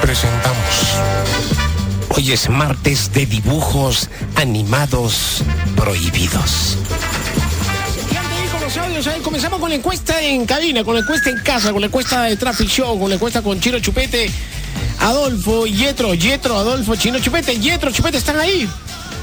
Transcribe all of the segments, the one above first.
presentamos. Hoy es martes de dibujos animados prohibidos. Comenzamos con la encuesta en cabina, con la encuesta en casa, con la encuesta de Traffic Show, con la encuesta con Chino Chupete, Adolfo, Yetro, Yetro, Adolfo, Chino Chupete, Yetro, Chupete, ¿están ahí?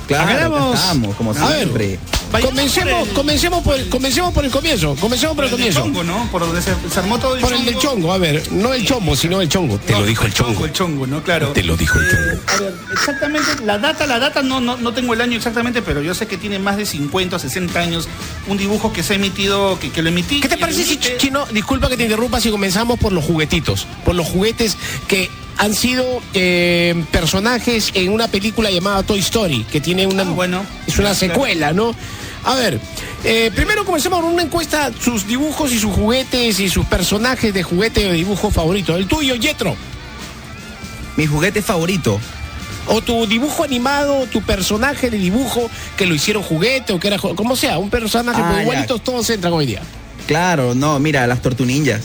Claro, estamos, como siempre. Comencemos, comencemos, por, el, comencemos por el comienzo. Comencemos por, el, comienzo. chongo, ¿no? Por donde se, armó todo el Por el del chongo, a ver. No el chombo, sino el chongo. Te lo dijo el chongo. El chongo, ¿no? Claro. Te lo dijo el chongo. Eh, a ver, exactamente, la data, la data, no, no, no tengo el año exactamente, pero yo sé que tiene más de 50 o 60 años un dibujo que se ha emitido, que, que lo emití. ¿Qué te parece si, Chino, disculpa que te interrumpa, si comenzamos por los juguetitos? Por los juguetes que han sido eh, personajes en una película llamada Toy Story, que tiene una. Ah, bueno. Es una secuela, ¿no? A ver, eh, primero comencemos con una encuesta, sus dibujos y sus juguetes y sus personajes de juguete o dibujo favorito. El tuyo, Yetro. Mi juguete favorito. O tu dibujo animado, tu personaje de dibujo que lo hicieron juguete o que era como sea, un personaje, ah, igualitos todos entran hoy día. Claro, no, mira, las tortuninjas.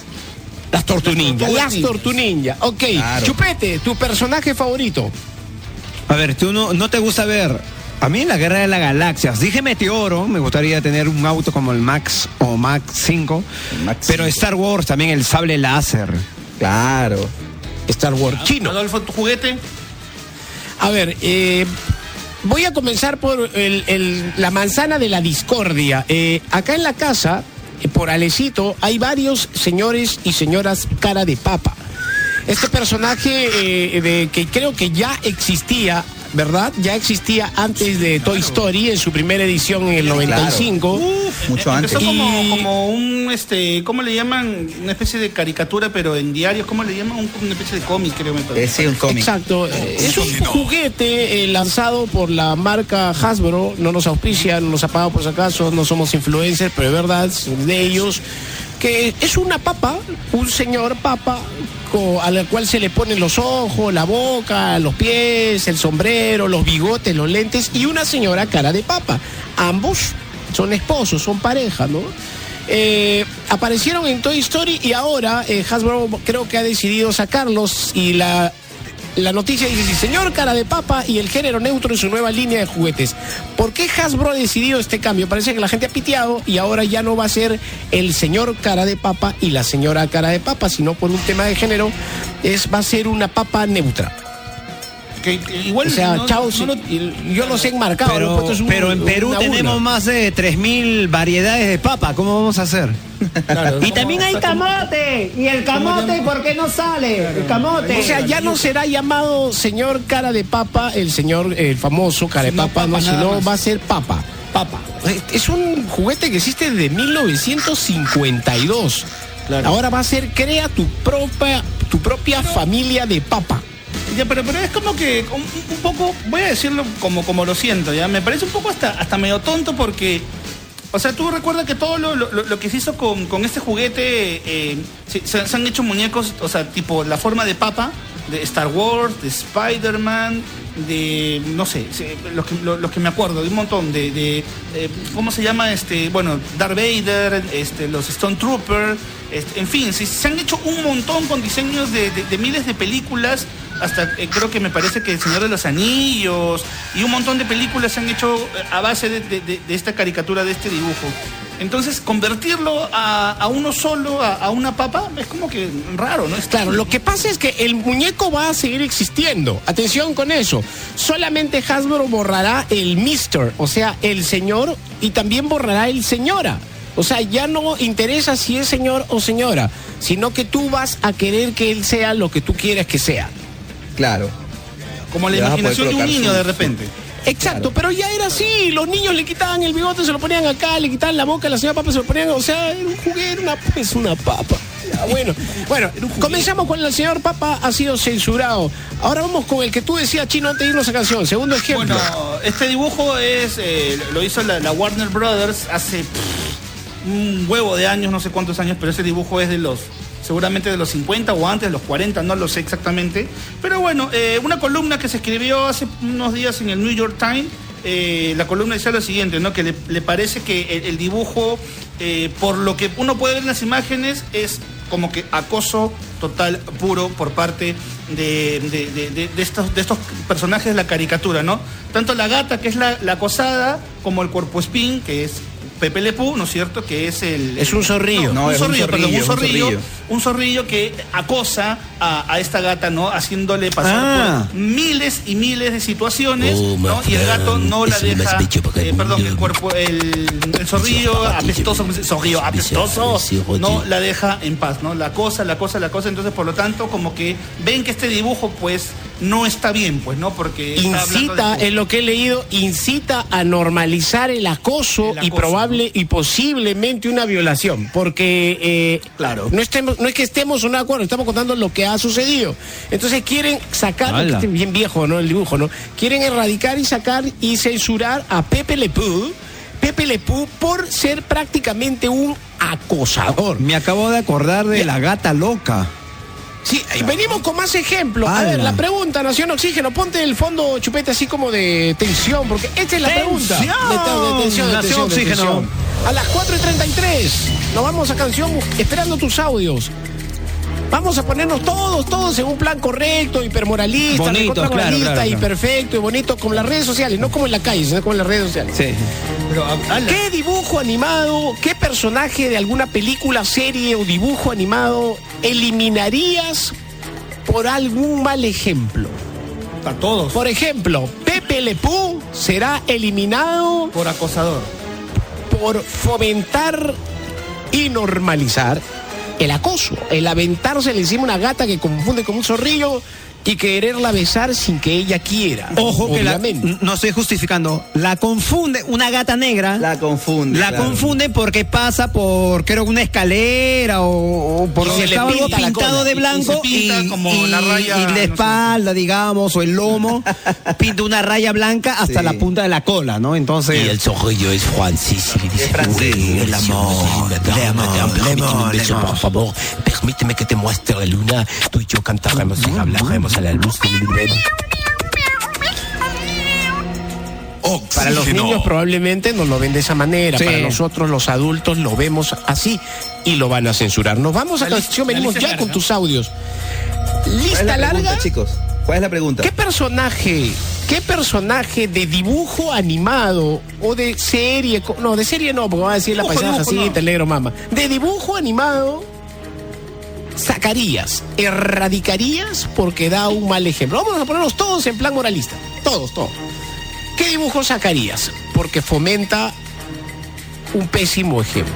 Las tortuninjas, las tortuninjas. Ok, Chupete, tu personaje favorito. A ver, tú no, no te gusta ver a mí en la guerra de las galaxias, dije Meteoro, me gustaría tener un auto como el Max o Max 5, pero Star Wars también el sable láser. Claro. Star Wars chino. Adolfo, tu juguete. A ver, eh, voy a comenzar por la manzana de la discordia. Eh, acá en la casa, por Alecito, hay varios señores y señoras cara de papa. Este personaje de, que creo que ya existía ¿verdad? Ya existía antes de Toy Story en su primera edición en el 95. mucho antes. Empezó como, como, un, este, ¿cómo le llaman? Una especie de caricatura, pero en diarios, ¿cómo le llaman? una especie de cómic, creo me parece. sí, un cómic. Exacto. es un juguete eh, lanzado por la marca Hasbro, no nos auspicia, no nos ha pagado por si acaso, no somos influencers, pero es verdad, de ellos, que es una papa, un señor papa a la cual se le ponen los ojos, la boca, los pies, el sombrero, los bigotes, los lentes y una señora cara de papa. Ambos son esposos, son pareja, ¿no? Eh, aparecieron en Toy Story y ahora eh, Hasbro creo que ha decidido sacarlos y la la noticia dice, sí, señor cara de papa y el género neutro en su nueva línea de juguetes. ¿Por qué Hasbro ha decidido este cambio? Parece que la gente ha piteado y ahora ya no va a ser el señor cara de papa y la señora cara de papa, sino por un tema de género, es, va a ser una papa neutra. Que, igual o sea, chao, yo lo sé enmarcado. Pero, pero en Perú tenemos más de 3.000 variedades de papa. ¿Cómo vamos a hacer? y también hay camote. ¿Y el camote por qué no sale? El camote. O sea, ya no será llamado señor cara de papa, el señor el famoso cara de papa, no, sino va a ser papa. Papa. Es un juguete que existe desde 1952. Ahora va a ser crea tu propia, tu propia familia de papa. Ya, pero, pero es como que un, poco, voy a decirlo como, como lo siento, ya. Me parece un poco hasta, hasta medio tonto porque. O sea, tú recuerdas que todo lo, que se hizo con, este juguete, eh, se, han hecho muñecos, o sea, tipo la forma de papa, de Star Wars, de Spider-Man, de, no sé, los que, los que me acuerdo, de un montón, de, ¿cómo se llama? este Bueno, Darth Vader, este, los Stone Troopers, este, en fin, se, han hecho un montón con diseños de miles de películas hasta eh, creo que me parece que El Señor de los Anillos y un montón de películas se han hecho eh, a base de, esta caricatura, de este dibujo. Entonces, convertirlo a, uno solo, a, una papa, es como que raro, ¿no? claro, lo que pasa es que el muñeco va a seguir existiendo. Atención con eso. Solamente Hasbro borrará el Mister, o sea, el señor, y también borrará el señora. O sea, ya no interesa si es señor o señora, sino que tú vas a querer que él sea lo que tú quieres que sea. Claro. Como la imaginación de un niño de repente. Exacto, pero ya era así. Los niños le quitaban el bigote, se lo ponían acá, le quitaban la boca, la señora papa se lo ponían, o sea, era un juguete, una, es una papa. bueno, bueno, comenzamos con el señor Papa, ha sido censurado. Ahora vamos con el que tú decías, Chino, antes de irnos a canción. Segundo ejemplo. Bueno, este dibujo es, eh, lo hizo la, Warner Brothers hace un huevo de años, no sé cuántos años, pero ese dibujo es de los seguramente de los 50 o antes, de los 40, no lo sé exactamente. Pero bueno, eh, una columna que se escribió hace unos días en el New York Times, eh, la columna decía lo siguiente, ¿no? que le, parece que el, dibujo, eh, por lo que uno puede ver en las imágenes, es como que acoso total, puro, por parte de, de- estos, de estos personajes de la caricatura, ¿no? Tanto la gata, que es la, la acosada, como el cuerpo espín, que es Pepe Lepú, ¿no es cierto? Que es el... Es un zorrillo. No, un es un zorrillo, perdón, un zorrillo, es un zorrillo, un zorrillo que acosa a, a esta gata, ¿no? Haciéndole pasar Ah. por miles y miles de situaciones, Oh, ¿no? Y el gato no la deja, eh, perdón, el cuerpo, el, el zorrillo apestoso, zorrillo apestoso, no la deja en paz, ¿no? La cosa, la cosa, la cosa, entonces por lo tanto como que ven que este dibujo pues no está bien, pues, ¿no? Porque incita, de- en lo que he leído, incita a normalizar el acoso, El y probable y posiblemente una violación. Porque eh, Claro. no, estemos, no es que estemos en acuerdo, estamos contando lo que ha sucedido. Entonces quieren sacar, este bien viejo, ¿no? El dibujo, ¿no? Quieren erradicar y sacar y censurar a Pepe Le Pew, Pepe Le Pew por ser prácticamente un acosador. Me acabo de acordar de la gata loca. Sí, venimos con más ejemplos. A ver, la pregunta, Nación Oxígeno, ponte el fondo chupete así como de tensión, porque esta es la pregunta. ¡Tensión! De, de tensión, de Nación tensión, Oxígeno. A las 4 y 33 nos vamos a canción esperando tus audios. Vamos a ponernos todos, todos en un plan correcto, hipermoralista, Bonito, claro, claro, y claro. perfecto y bonito, como las redes sociales, no como en la calle, sino como en las redes sociales. Sí. Pero, ala. ¿Qué dibujo animado, qué personaje de alguna película, serie o dibujo animado eliminarías por algún mal ejemplo? A todos. Por ejemplo, Pepe Le Pew será eliminado Por acosador. por fomentar y normalizar el acoso, el aventarse encima una gata que confunde con un zorrillo y quererla besar sin que ella quiera. Ojo que la, no estoy justificando. La confunde, una gata negra. La confunde. La claro. confunde porque pasa por, creo, una escalera o, o por Y donde estaba algo pintado cola. de Y- y blanco se pinta como la raya, y no la sé. espalda, digamos, o el lomo, pinta una raya blanca hasta Sí. la punta de la cola, ¿no? Entonces. Y el zorrillo es Francis y le dice, Francis. "Uy, el amor, permíteme un beso, por favor, permíteme que te muestre la luna, tú y yo cantaremos y hablaremos a la luz del libro. Para los niños probablemente nos lo ven de esa manera, Sí. para nosotros los adultos lo vemos así y lo van a censurar. Nos vamos a La canción, venimos ya con tus audios. ¿Cuál es Lista la pregunta, larga. chicos? ¿Cuál es la pregunta? ¿Qué personaje, qué personaje de dibujo animado o de serie, no, de serie no, porque va a decir la paisana así, no. te alegro mama. De dibujo animado sacarías, erradicarías porque da un mal ejemplo. Vamos a ponernos todos en plan moralista, todos, todos. ¿Qué dibujo sacarías? Porque fomenta un pésimo ejemplo.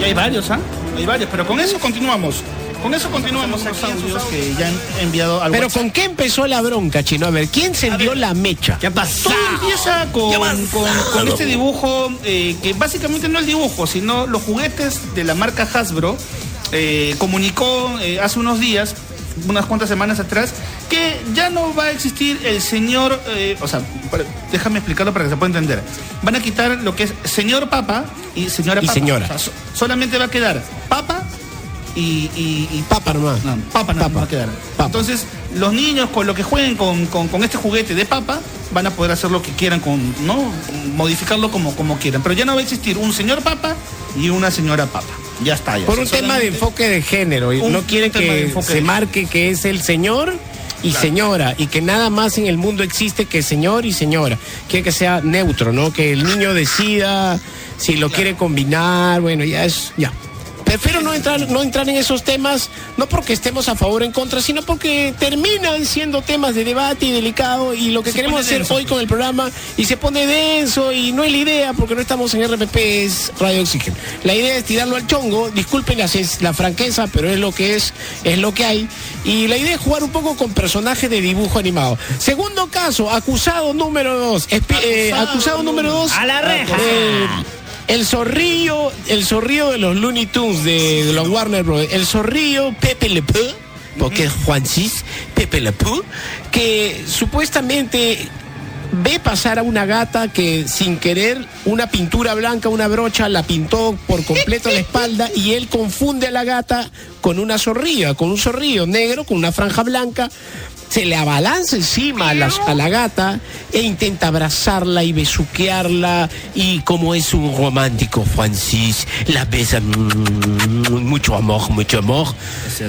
Y hay varios, ¿ah? Hay varios, pero con eso continuamos. Con eso continuamos los audios que ya han enviado al Pero WhatsApp. ¿con qué empezó la bronca, Chino? A ver, ¿quién encendió la mecha? ¿Qué pasó? Todo empieza con, con- con este dibujo, eh, que básicamente no el dibujo, sino los juguetes de la marca Hasbro. Eh, comunicó eh, hace unos días, unas cuantas semanas atrás, que ya no va a existir el señor, eh, o sea, para- déjame explicarlo para que se pueda entender. Van a quitar lo que es señor papa y señora Y papa. señora. O sea, so- solamente va a quedar papa y, y- y Papa nomás. no, papa no Papa. va a quedar. Papa. Entonces, los niños con lo que jueguen con, con- con este juguete de papa van a poder hacer lo que quieran con, ¿no? Modificarlo como, como quieran. Pero ya no va a existir un señor papa y una señora papa. Ya está. Ya. Por un tema de enfoque de género. Y no de que se marque que es el señor y señora. Y que nada más en el mundo existe que señor y señora. Quiere que sea neutro, ¿no? Que el niño decida si lo quiere combinar. Bueno, ya es. Ya. Prefiero no entrar, no entrar en esos temas, no porque estemos a favor o en contra, sino porque terminan siendo temas de debate y delicado. Y lo que Se queremos hacer denso, hoy con el programa y se pone denso y no es la idea porque no estamos en RPP, es Radio Oxígeno. La idea es tirarlo al chongo, disculpen la, la franqueza, pero es lo que es, es lo que hay. Y la idea es jugar un poco con personajes de dibujo animado. Segundo caso, acusado número dos. Espi- eh, Acusado acusado número dos. A la reja. eh, el zorrillo, el zorrillo de los Looney Tunes de, los Warner Bros. El zorrillo Pepe Le Pew, porque es Juancis, Pepe Le Pew, que supuestamente ve pasar a una gata que sin querer una pintura blanca, una brocha, la pintó por completo la espalda y él confunde a la gata con una zorrilla, con un zorrillo negro, con una franja blanca. Se le abalanza encima a la, a la gata e intenta abrazarla y besuquearla y como es un romántico Francis, la besa mm, mucho amor, mucho amor.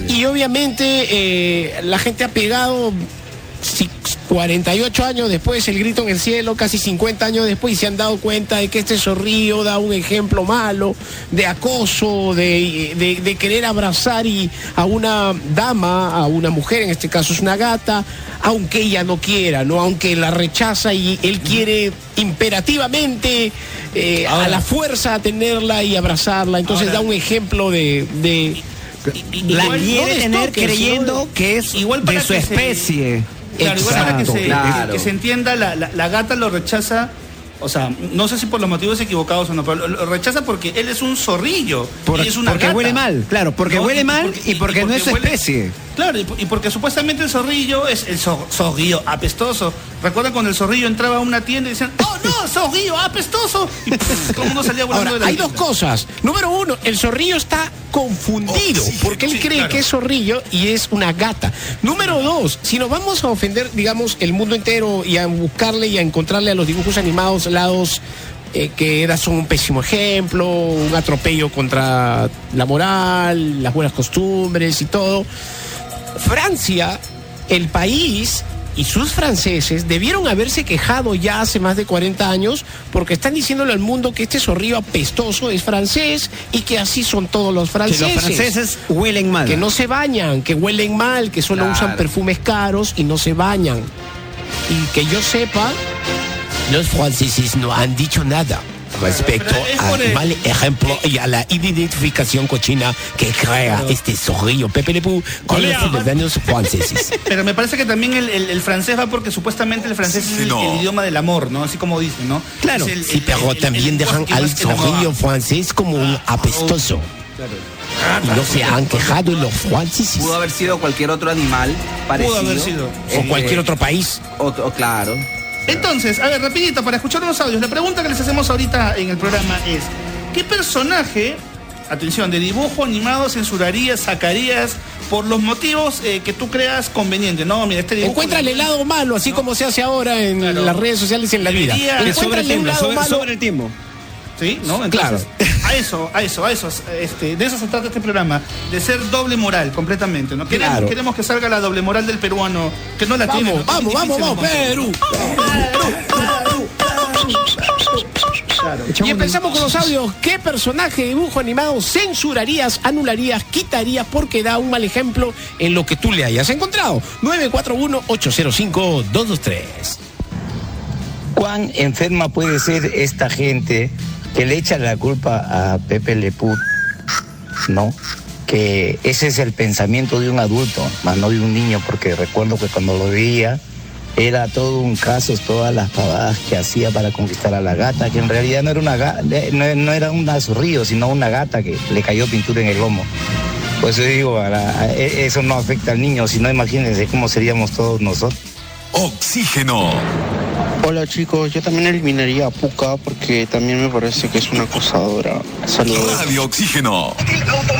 Y obviamente eh, la gente ha pegado si- 48 años después el grito en el cielo, casi 50 años después, y se han dado cuenta de que este zorrillo da un ejemplo malo de acoso, de, de- de querer abrazar y a una dama, a una mujer, en este caso es una gata, aunque ella no quiera, ¿no? Aunque la rechaza y él quiere imperativamente eh, a la fuerza tenerla y abrazarla. Entonces Ahora- da un ejemplo de. de La igual, quiere no tener creyendo que es Igual para de su se- Claro, igual para que se, claro. que se entienda, la, la- la gata lo rechaza, o sea, no sé si por los motivos equivocados o no, pero lo, lo rechaza porque él es un zorrillo. Por- y es una porque gata. huele mal, claro, porque No, huele mal y porque no es su huele- especie. Claro, y, por- y porque supuestamente el zorrillo es el zor- zorrillo apestoso. ¿Recuerdan cuando el zorrillo entraba a una tienda y decían, ¡Oh no, zorrillo apestoso! Y pff, todo el mundo salía volando Ahora, de la hay dos cosas. Número uno, el zorrillo está confundido porque él sí, cree claro. que es zorrillo y es una gata. Número dos, si nos vamos a ofender, digamos, el mundo entero y a buscarle y a encontrarle a los dibujos animados lados eh, que era- son un pésimo ejemplo, un atropello contra la moral, las buenas costumbres y todo. Francia, el país y sus franceses debieron haberse quejado ya hace más de 40 años porque están diciéndole al mundo que este zorrillo apestoso es francés y que así son todos los Que franceses. los franceses huelen mal. Que no se bañan, que huelen mal, que solo Claro. usan perfumes caros y no se bañan. Y que yo sepa, Los franceses no han dicho nada respecto al mal ejemplo y a la identificación cochina que crea este zorrillo Pepe Le Pew con los ciudadanos franceses. Pero me parece que también el, el- el francés va porque supuestamente el francés es el, el idioma del amor, ¿no? Así como dicen, ¿no? Claro. Sí, pero el- también el dejan al zorrillo francés como un apestoso. Y no se han quejado los franceses. Pudo haber sido cualquier otro animal parecido. haber sido. o Eh, cualquier otro país. otro- claro. Entonces, a ver, rapidito, para escuchar unos audios, la pregunta que les hacemos ahorita en el programa es, ¿qué personaje, atención, de dibujo animado censurarías, sacarías por los motivos eh, que tú creas conveniente? No, mira, este dibujo... Encuéntrale el lado malo, así como se hace ahora en Claro. las redes sociales y en la vida. Que sobre el Encuéntrale un tiempo, lado sobre, malo. sobre el tiempo. ¿Sí? ¿No? Entonces, a eso, a eso, a eso, este, de eso se trata este programa, de ser doble moral completamente, ¿no? Queremos, Claro. queremos que salga la doble moral del peruano, que no la tiene. Vamos, ¿no? vamos, vamos, vamos, de Perú. Claro. Y empezamos con los audios. ¿Qué personaje de dibujo animado censurarías, anularías, quitarías porque da un mal ejemplo en lo que tú le hayas encontrado? 941-805-223. ¿Cuán enferma puede ser esta gente que le echa la culpa a Pepe Leput? ¿No? Que ese es el pensamiento de un adulto, más no de un niño, porque recuerdo que cuando lo veía era todo un caso, todas las pavadas que hacía para conquistar a la gata, que en realidad no era una gata, no, no era un azurrillo, sino una gata que le cayó pintura en el lomo. Pues yo digo, e- eso no afecta al niño, sino imagínense cómo seríamos todos nosotros. Oxígeno. Hola chicos, yo también eliminaría a Puka porque también me parece que es una acosadora. Saludos. Radio Oxígeno.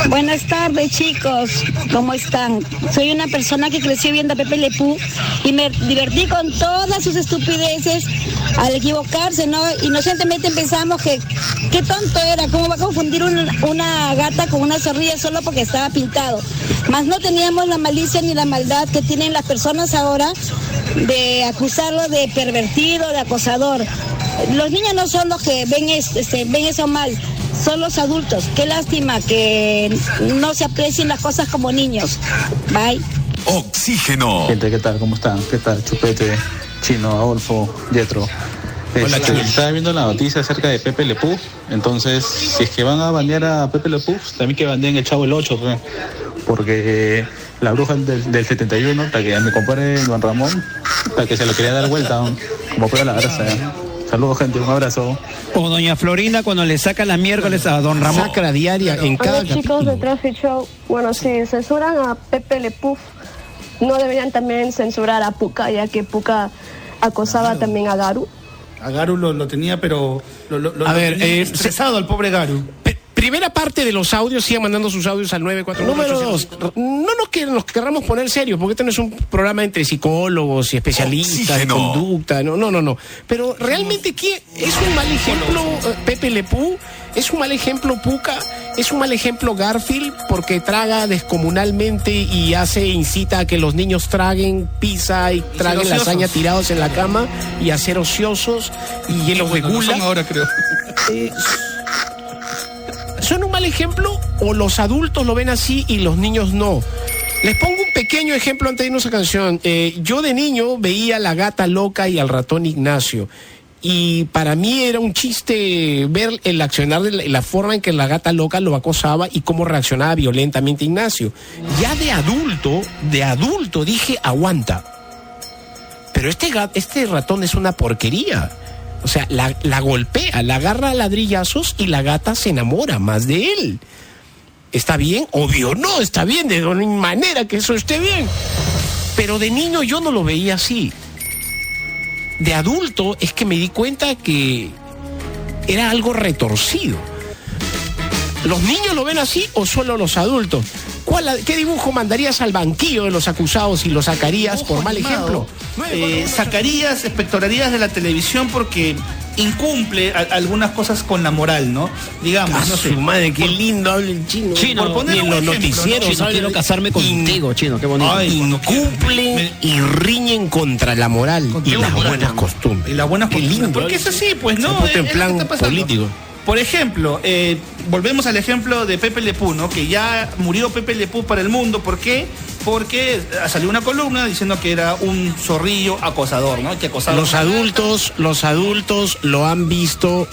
Buenas tardes chicos, ¿cómo están? Soy una persona que creció viendo a Pepe Le Pew y me divertí con todas sus estupideces al equivocarse, ¿no? Inocentemente pensamos que qué tonto era, cómo va a confundir una, una gata con una zorrilla solo porque estaba pintado. Mas no teníamos la malicia ni la maldad que tienen las personas ahora de acusarlo de de acosador. Los niños no son los que ven, es- este, ven eso mal, son los adultos. Qué lástima que no se aprecien las cosas como niños. Bye. Oxígeno. Gente, ¿qué tal? ¿Cómo están? ¿Qué tal? Chupete, Chino, Adolfo, Yetro. Hola, Este, estaba viendo la noticia acerca de Pepe Le Pew. Entonces, si es que van a bandear a Pepe Le Pew, también que bandeen el Chavo el 8, pe. porque la bruja del, del 71, hasta que me compare Don Ramón, hasta que se lo quería dar vuelta, la grasa. ¿eh? Saludos, gente, un abrazo. O doña Florinda cuando le saca la miércoles a don Ramón. Sacra diaria en cada Hola chicos de. Traffic Show. Bueno, si censuran a Pepe Le Puff, no deberían también censurar a Puka, ya que Puka acosaba también a Garu. A Garu lo, lo tenía, pero lo, lo- lo- A lo ver, tenía eh, estresado al pobre Garu. Primera parte de los audios, sigan mandando sus audios al 94. Número dos, no nos, que, nos querramos poner serios, porque este no es un programa entre psicólogos y especialistas de conducta, no, no, no, no. Pero realmente, ¿qué? ¿Es un mal ejemplo eh, Pepe Lepú? ¿Es un mal ejemplo Puca? ¿Es un mal ejemplo Garfield? Porque traga descomunalmente y hace, incita a que los niños traguen pizza y traguen lasaña tirados en la cama y a ser ociosos y llenos de Bueno, no gula. ahora, creo. Eh, ¿Son un mal ejemplo o los adultos lo ven así y los niños no? Les pongo un pequeño ejemplo antes de irnos a canción. Eh, yo de niño veía a la gata loca y al ratón Ignacio. Y para mí era un chiste ver el accionar de la, forma en que la gata loca lo acosaba y cómo reaccionaba violentamente Ignacio. Ya de adulto, de adulto dije, aguanta. Pero este, este ratón es una porquería. O sea, la, la golpea, la agarra a ladrillazos y la gata se enamora más de él. ¿Está bien? Obvio, no, está bien, de manera que eso esté bien. Pero de niño yo no lo veía así. De adulto es que me di cuenta que era algo retorcido. ¿Los niños lo ven así o solo los adultos? ¿Cuál, ¿Qué dibujo mandarías al banquillo de los acusados y lo sacarías por mal animado. ejemplo? Eh, sacarías, espectorarías de la televisión porque incumple a- algunas cosas con la moral, ¿no? Digamos, Ah, no sé. su madre, qué lindo habla el chino. Chino, por poner ni en los los noticieros. habla quiero casarme contigo, chino, qué bonito. Ay, Incumplen y riñen contra la moral y las buenas costumbres. Y las buenas Qué costumbres. lindo, Porque es así, pues, Se ¿no? puesto en plan político. Por ejemplo, eh, volvemos al ejemplo de Pepe Lepú, ¿no? Que ya murió Pepe Lepú para el mundo. ¿Por qué? Porque eh, salió una columna diciendo que era un zorrillo acosador, ¿no? Que acosaba Los adultos, los adultos lo han visto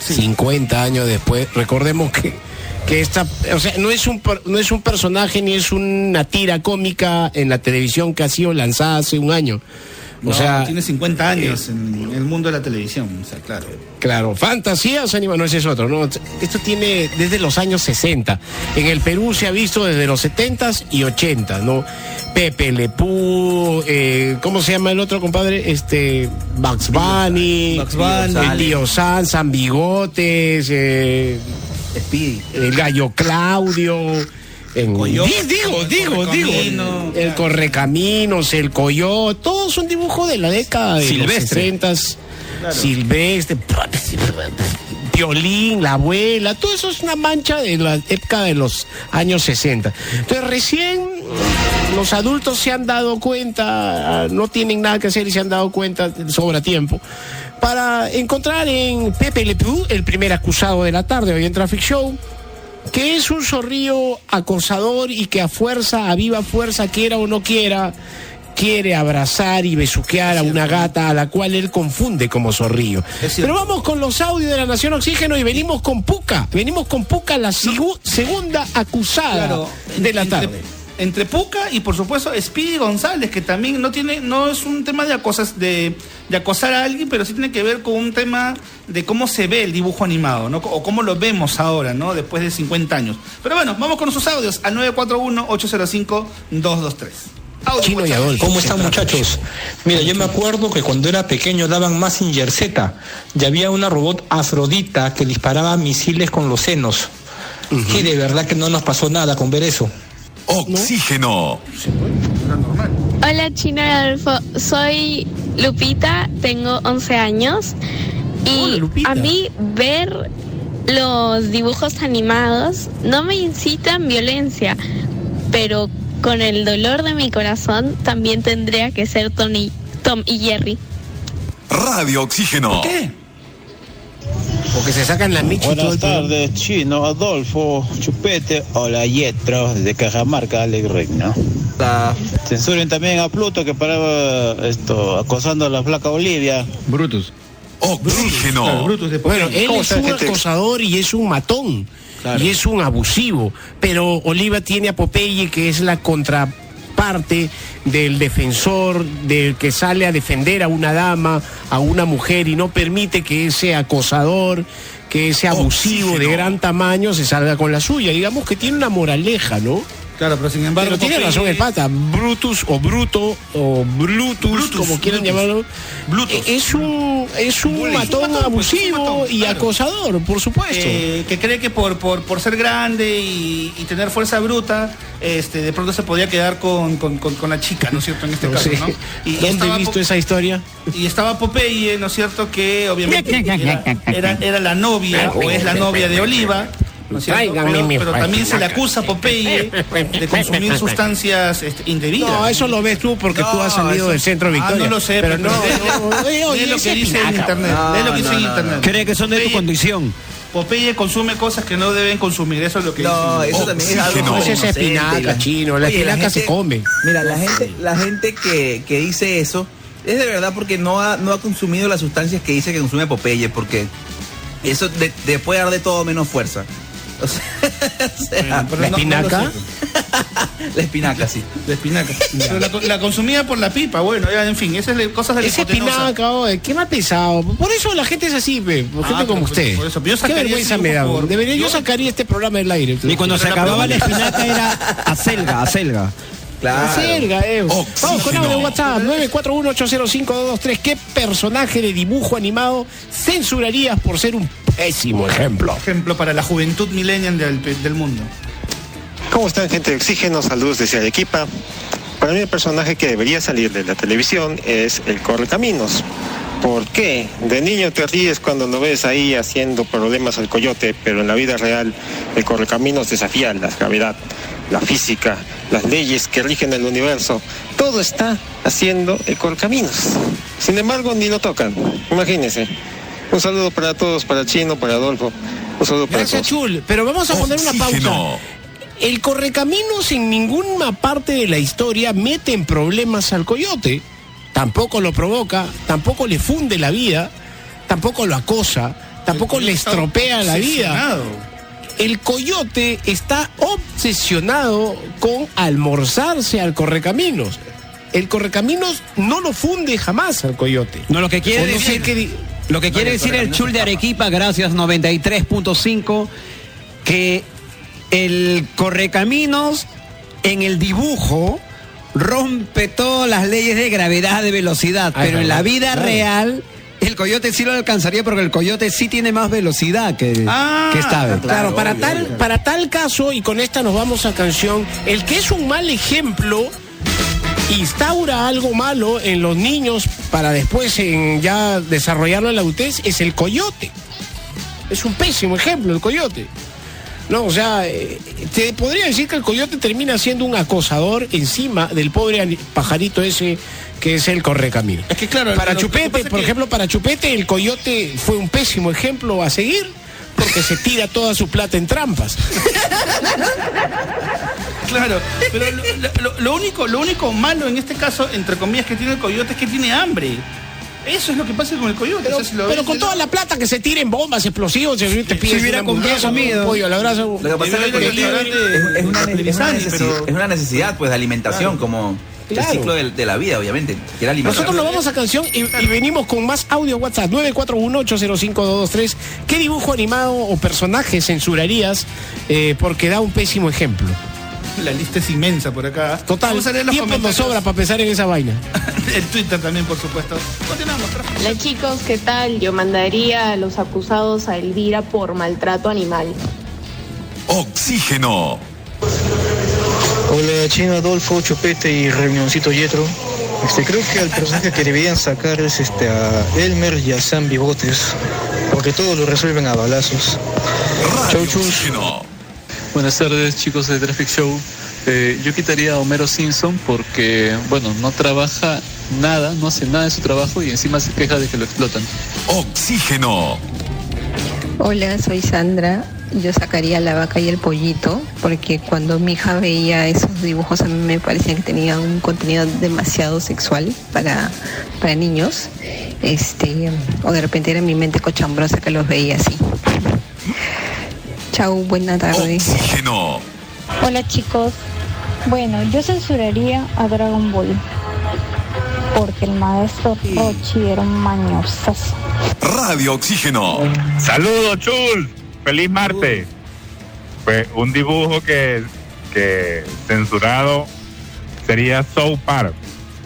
50 años después. Recordemos que, que esta, o sea, no es un no es un personaje ni es una tira cómica en la televisión que ha sido lanzada hace un año. O sea, eh, tiene 50 años en el mundo de la televisión, o sea, claro. Claro, fantasías, anima, no ese es otro, ¿no? Esto tiene desde los años 60. En el Perú se ha visto desde los 70s y 80, ¿no? Pepe Lepú, eh, ¿cómo se llama el otro compadre? Este, Bugs Bunny, Bugs Bunny. el tío San, San Bigotes, eh, el gallo Claudio. En, Coyote, Di- digo, el digo, digo, el Correcaminos, el Coyote, todos son dibujos de la década de Silvestre. los 60s. Silvestre, Violín, la abuela, todo eso es una mancha de la época de los años 60. Entonces recién los adultos se han dado cuenta, no tienen nada que hacer y se han dado cuenta, sobra tiempo, para encontrar en Pepe Le Pew, el primer acusado de la tarde hoy en Traffic Show, que es un zorrillo acosador y que a fuerza, a viva fuerza, quiera o no quiera, quiere abrazar y besuquear a una gata a la cual él confunde como zorrillo. Pero vamos con los audios de la Nación Oxígeno y venimos con Puca. Venimos con Puca, la segunda acusada Claro, de la tarde. Entre Puca y por supuesto Speedy González, que también no tiene, no es un tema de acosas, de, de acosar a alguien, pero sí tiene que ver con un tema de cómo se ve el dibujo animado, ¿no? O cómo lo vemos ahora, ¿no? Después de 50 años. Pero bueno, vamos con sus audios al 941-805-223. Chino y Adolfo. ¿Cómo están muchachos? Mira, yo me acuerdo que cuando era pequeño daban Mazinger Z y había una robot Afrodita que disparaba misiles con los senos. Y de verdad que no nos pasó nada con ver eso. Oxígeno. Hola Chino Adolfo, soy Lupita, tengo 11 años y a mí ver los dibujos animados no me incitan violencia, pero con el dolor de mi corazón también tendría que ser Tony, Tom y Jerry. Radio Oxígeno. Porque se sacan la micha Buenas tardes, Chino, Adolfo, Chupete, hola Yetro, de Cajamarca, Alex Reina. Censuren también a Pluto que paraba esto, acosando a la flaca Olivia. Brutus. Oxígeno. Bueno, él ¿Cómo es un gente? acosador y es un matón. Y es un abusivo. Pero Oliva tiene a Popeye, que es la contraparte del defensor, del que sale a defender a una dama, a una mujer, y no permite que ese acosador, que ese abusivo de gran tamaño se salga con la suya. Digamos que tiene una moraleja, ¿no? Claro, pero sin embargo. Pero tiene Popeye- razón el pata. Brutus o Bruto o Blutus, como quieran llamarlo. eh, Es un, es un matón abusivo y acosador, por supuesto. Eh, que cree que por, por, por ser grande y, y tener fuerza bruta, este, de pronto se podía quedar con, con, con- con la chica, ¿no es cierto? En este No caso, sé. ¿no? Y, y ¿Dónde estaba he visto esa historia? Y estaba Popeye, ¿no es cierto? Que obviamente era, era, era la novia o es la novia de Oliva. ¿No es cierto? Pero, mi pero también se le acusa a Popeye de consumir sustancias este, indebidas. No, eso lo ves tú porque tú has salido eso- del centro Ah, Victoria. no lo sé, pero pero no, lee- no, lee oye, lo que dice en internet. Lee lo que dice en internet. Cree que son de tu condición. Popeye consume cosas que no deben consumir, eso es lo que No, eso también es algo No, es inocente, espinaca, la- chino, la Oye, espinaca se gente- come. Mira, la gente, la gente que, que dice eso es de verdad porque no ha, no ha consumido las sustancias que dice que consume Popeye, porque eso de, de puede dar de todo menos fuerza. O sea, o sea, pero ¿La no- no lo espinaca? la espinaca, sí. La espinaca. Pero la, la consumía por la pipa, bueno, ya, en fin, esas son cosas de la hipotenusa. espinaca, oye, qué más pesado. Por eso la gente es así, pe, Ah, gente como usted. por eso, pero yo Qué vergüenza me da. Debería, yo yo- sacaría este programa del aire. Y cuando se la acababa la pregunta- espinaca era acelga, acelga. Claro. Eh. Vamos con audio de WhatsApp 941-805-223. ¿Qué personaje de dibujo animado censurarías por ser un pésimo ejemplo? Ejemplo para la juventud millennial del, del mundo. ¿Cómo están, gente de Oxígeno? Saludos desde Arequipa. Para mí el personaje que debería salir de la televisión es el Correcaminos. ¿Por qué? De niño te ríes cuando lo ves ahí haciendo problemas al coyote, pero en la vida real el Correcaminos desafía la gravedad, la física, las leyes que rigen el universo. Todo está haciendo el Correcaminos. Sin embargo, ni lo tocan. Imagínense. Un saludo para todos, para Chino, para Adolfo. Un saludo para Gracias, todos. Chul. Pero vamos a poner una pausa. El correcaminos en ninguna parte de la historia mete en problemas al coyote. Tampoco lo provoca, tampoco le funde la vida, tampoco lo acosa, tampoco le estropea la vida. El coyote está obsesionado con almorzarse al correcaminos. El correcaminos no lo funde jamás al coyote. No, lo que quiere O no sé decir, qué lo que quiere decir el chul de Arequipa, gracias 93.5, que el correcaminos en el dibujo rompe todas las leyes de gravedad, de velocidad, pero en la vida claro. real el coyote sí lo alcanzaría porque el coyote sí tiene más velocidad que, Ah, que esta vez. Claro, para, tal, para tal caso, y con esta nos vamos a canción, el que es un mal ejemplo instaura algo malo en los niños para después en ya desarrollarlo en la adultez es el coyote. Es un pésimo ejemplo el coyote. No, o sea, eh, te podría decir que el coyote termina siendo un acosador encima del pobre pajarito ese que es el correcamino. Es que claro, Para Chupete, por que- ejemplo, para Chupete el coyote fue un pésimo ejemplo a seguir porque se tira toda su plata en trampas. Claro, pero lo, lo- lo único, lo único malo en este caso, entre comillas, que tiene el coyote es que tiene hambre. Eso es lo que pasa con el coyote. Pero, o sea, si lo pero ves con toda la plata que se tira en bombas, explosivos, si te pides hubiera una hamburguesa, comprado un comido. pollo al abrazo. Lo que pasa es que el es, es una, es, una Felizani, necesi- pero- es una necesidad pues de alimentación, como Claro. el ciclo de, la vida, obviamente. Nosotros nos vamos a canción y, y venimos con más audio WhatsApp 941-805-223. ¿Qué dibujo animado o personaje censurarías eh, porque da un pésimo ejemplo? La lista es inmensa por acá. Total, tiempo nos sobra para pensar en esa vaina. El Twitter también, por supuesto. Continuamos. Hola chicos, ¿qué tal? Yo mandaría a los acusados a Elvira por maltrato animal. Oxígeno. Hola, Chino Adolfo, Chupete y Reunioncito Yetro. Este, creo que el personaje que deberían sacar es este, a Elmer y a Sam Bigotes, porque todo lo resuelven a balazos. Chau, chus. Buenas tardes, chicos de Traffic Show. Eh, yo quitaría a Homero Simpson porque, bueno, no trabaja nada, no hace nada de su trabajo y encima se queja de que lo explotan. Oxígeno. Hola, soy Sandra. Yo sacaría la vaca y el pollito porque cuando mi hija veía esos dibujos a mí me parecía que tenían un contenido demasiado sexual para, para niños. Este, o de repente era mi mente cochambrosa que los veía así. Chau, buena tarde. Oxígeno. Hola chicos. Bueno, yo censuraría a Dragon Ball. Porque el maestro Rochi era un mañosazo. Radio Oxígeno. Saludos, Chul. Feliz martes. Pues un dibujo que, que censurado sería South Park.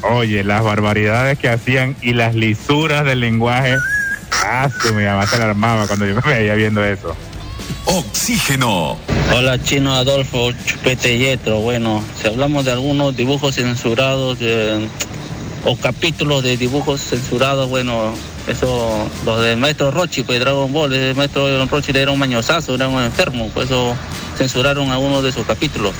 Oye, las barbaridades que hacían y las lisuras del lenguaje. Ah, su, mi mamá se la armaba cuando yo me veía viendo eso. Oxígeno. Hola Chino Adolfo, Chupete Yetro. Bueno, si hablamos de algunos dibujos censurados de- o capítulos de dibujos censurados, bueno, eso, los del maestro Rochi, pues Dragon Ball, el maestro Rochi era un mañosazo, era un enfermo, por eso censuraron algunos de sus capítulos.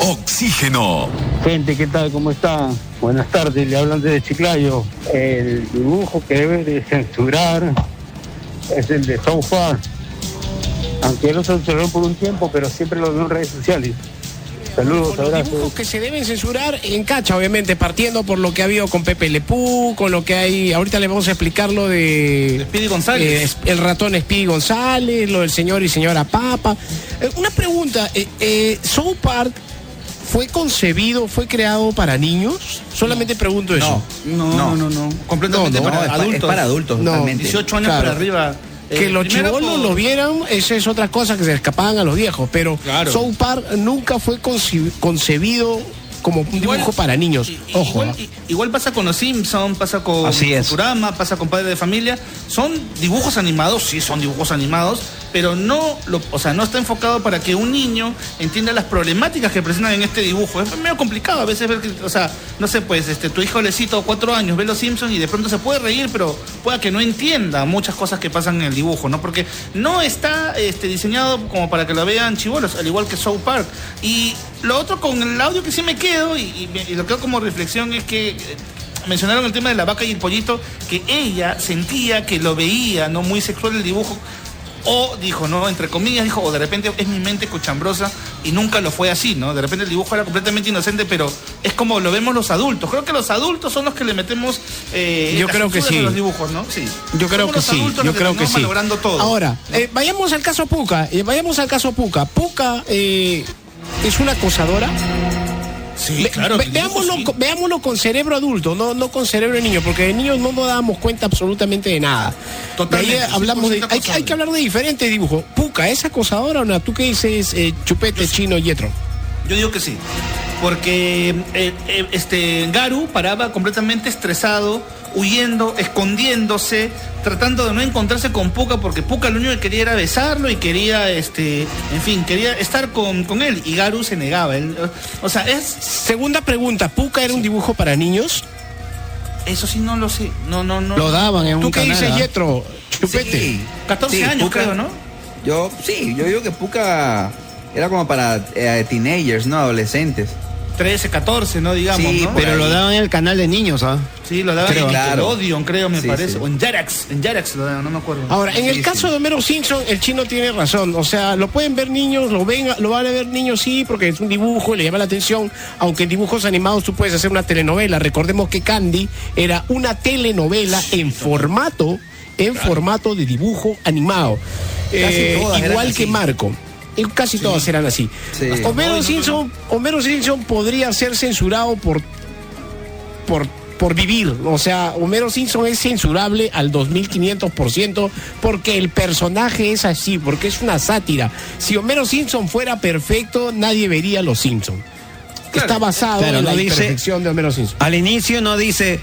Oxígeno. Gente, ¿qué tal? ¿Cómo están? Buenas tardes, le hablan desde Chiclayo. El dibujo que debe de censurar es el de South Park. Aunque lo censuraron por un tiempo, pero siempre lo veo en redes sociales. Saludos, Los abrazos. dibujos que se deben censurar en cacha, obviamente, partiendo por lo que ha habido con Pepe Lepú, con lo que hay. Ahorita le vamos a explicar lo de. Speedy González. eh, el ratón Speedy González, lo del señor y señora Papa. Eh, una pregunta: eh, eh, ¿South Park fue concebido, fue creado para niños? Solamente pregunto eso. No, no, no, no. Completamente No, no, para pa- es adultos. para adultos, No, totalmente. 18 años Claro. para arriba. Que Eh, los chibolos por- lo vieran, esa es otra cosa que se escapaban a los viejos, pero Claro. South Park nunca fue concebido como un dibujo para niños. Ojo. Igual, pasa con los Simpsons, pasa con Así es. Futurama, pasa con Padre de Familia. Son dibujos animados, sí son dibujos animados, pero no, lo, o sea, no está enfocado para que un niño entienda las problemáticas que presentan en este dibujo. Es medio complicado a veces ver que, o sea, no sé, pues este, tu hijo lecito cuatro años ve los Simpsons y de pronto se puede reír, pero pueda que no entienda muchas cosas que pasan en el dibujo, ¿no? Porque no está este, diseñado como para que lo vean chivolos, al igual que South Park. Y lo otro con el audio que sí me quedo y, y me- y lo quedo como reflexión es que eh, mencionaron el tema de la vaca y el pollito, que ella sentía que lo veía, no muy sexual el dibujo. O dijo, ¿no? Entre comillas, dijo, o de repente es mi mente cochambrosa y nunca lo fue así, ¿no? De repente el dibujo era completamente inocente, pero es como lo vemos los adultos. Creo que los adultos son los que le metemos. eh, Yo creo que sí. los dibujos, ¿no? Sí. Yo creo Somos que los sí, yo los que creo que terminamos sí. todo. Ahora, eh, vayamos al caso Puca, eh, vayamos al caso Puca. Puca eh, es una acosadora. Sí, Ve- claro, ve- veámoslo, sí. veámoslo con cerebro adulto, no, no con cerebro de niño, porque de niños no nos dábamos cuenta absolutamente de nada. Totalmente, De ahí hablamos de, 100% hay, que- hay que hablar de diferentes dibujos. Puca, ¿es acosadora o no? ¿Tú qué dices, eh, chupete, chino, yetro? Yo digo que sí. Porque eh, eh, este Garu paraba completamente estresado, huyendo, escondiéndose, tratando de no encontrarse con Puka, porque Puka lo único que quería era besarlo y quería, este, en fin, quería estar con, con él. Y Garu se negaba. Él, o sea, es. Segunda pregunta, ¿Puka era un dibujo para niños? Eso sí no lo sé. No, no, no. Lo daban en ¿Tú un qué canal, dices, ¿ah? Yetro? Chupete. Sí. 14 Sí, años, Puka- creo, ¿no? Yo, sí, yo digo que Puka era como para eh, teenagers, ¿no? Adolescentes. 13, 14, ¿no? Digamos, Sí, ¿no? por Pero lo daban en el canal de niños, ¿ah? Sí, lo daban Creo. en Claro. Nickelodeon, creo, me Sí, parece. sí. O en Jarax, en Jarax lo daban, no me acuerdo. Ahora, en el Sí, caso de Homero Simpson, el chino tiene razón. O sea, lo pueden ver niños, lo ven, lo van a ver niños, sí, porque es un dibujo, le llama la atención. Aunque en dibujos animados tú puedes hacer una telenovela. Recordemos que Candy era una telenovela en formato, en formato de dibujo animado. Eh, todas eran igual así. que Marco. Casi todas eran así. Sí. Homero No, no, Simpson, Homero Simpson podría ser censurado por por, por vivir. O sea, Homero Simpson es censurable al 2500% porque el personaje es así, porque es una sátira. Si Homero Simpson fuera perfecto, nadie vería Los Simpson. Está basado Claro, en la no dice- de Homero Simpson. Al inicio no dice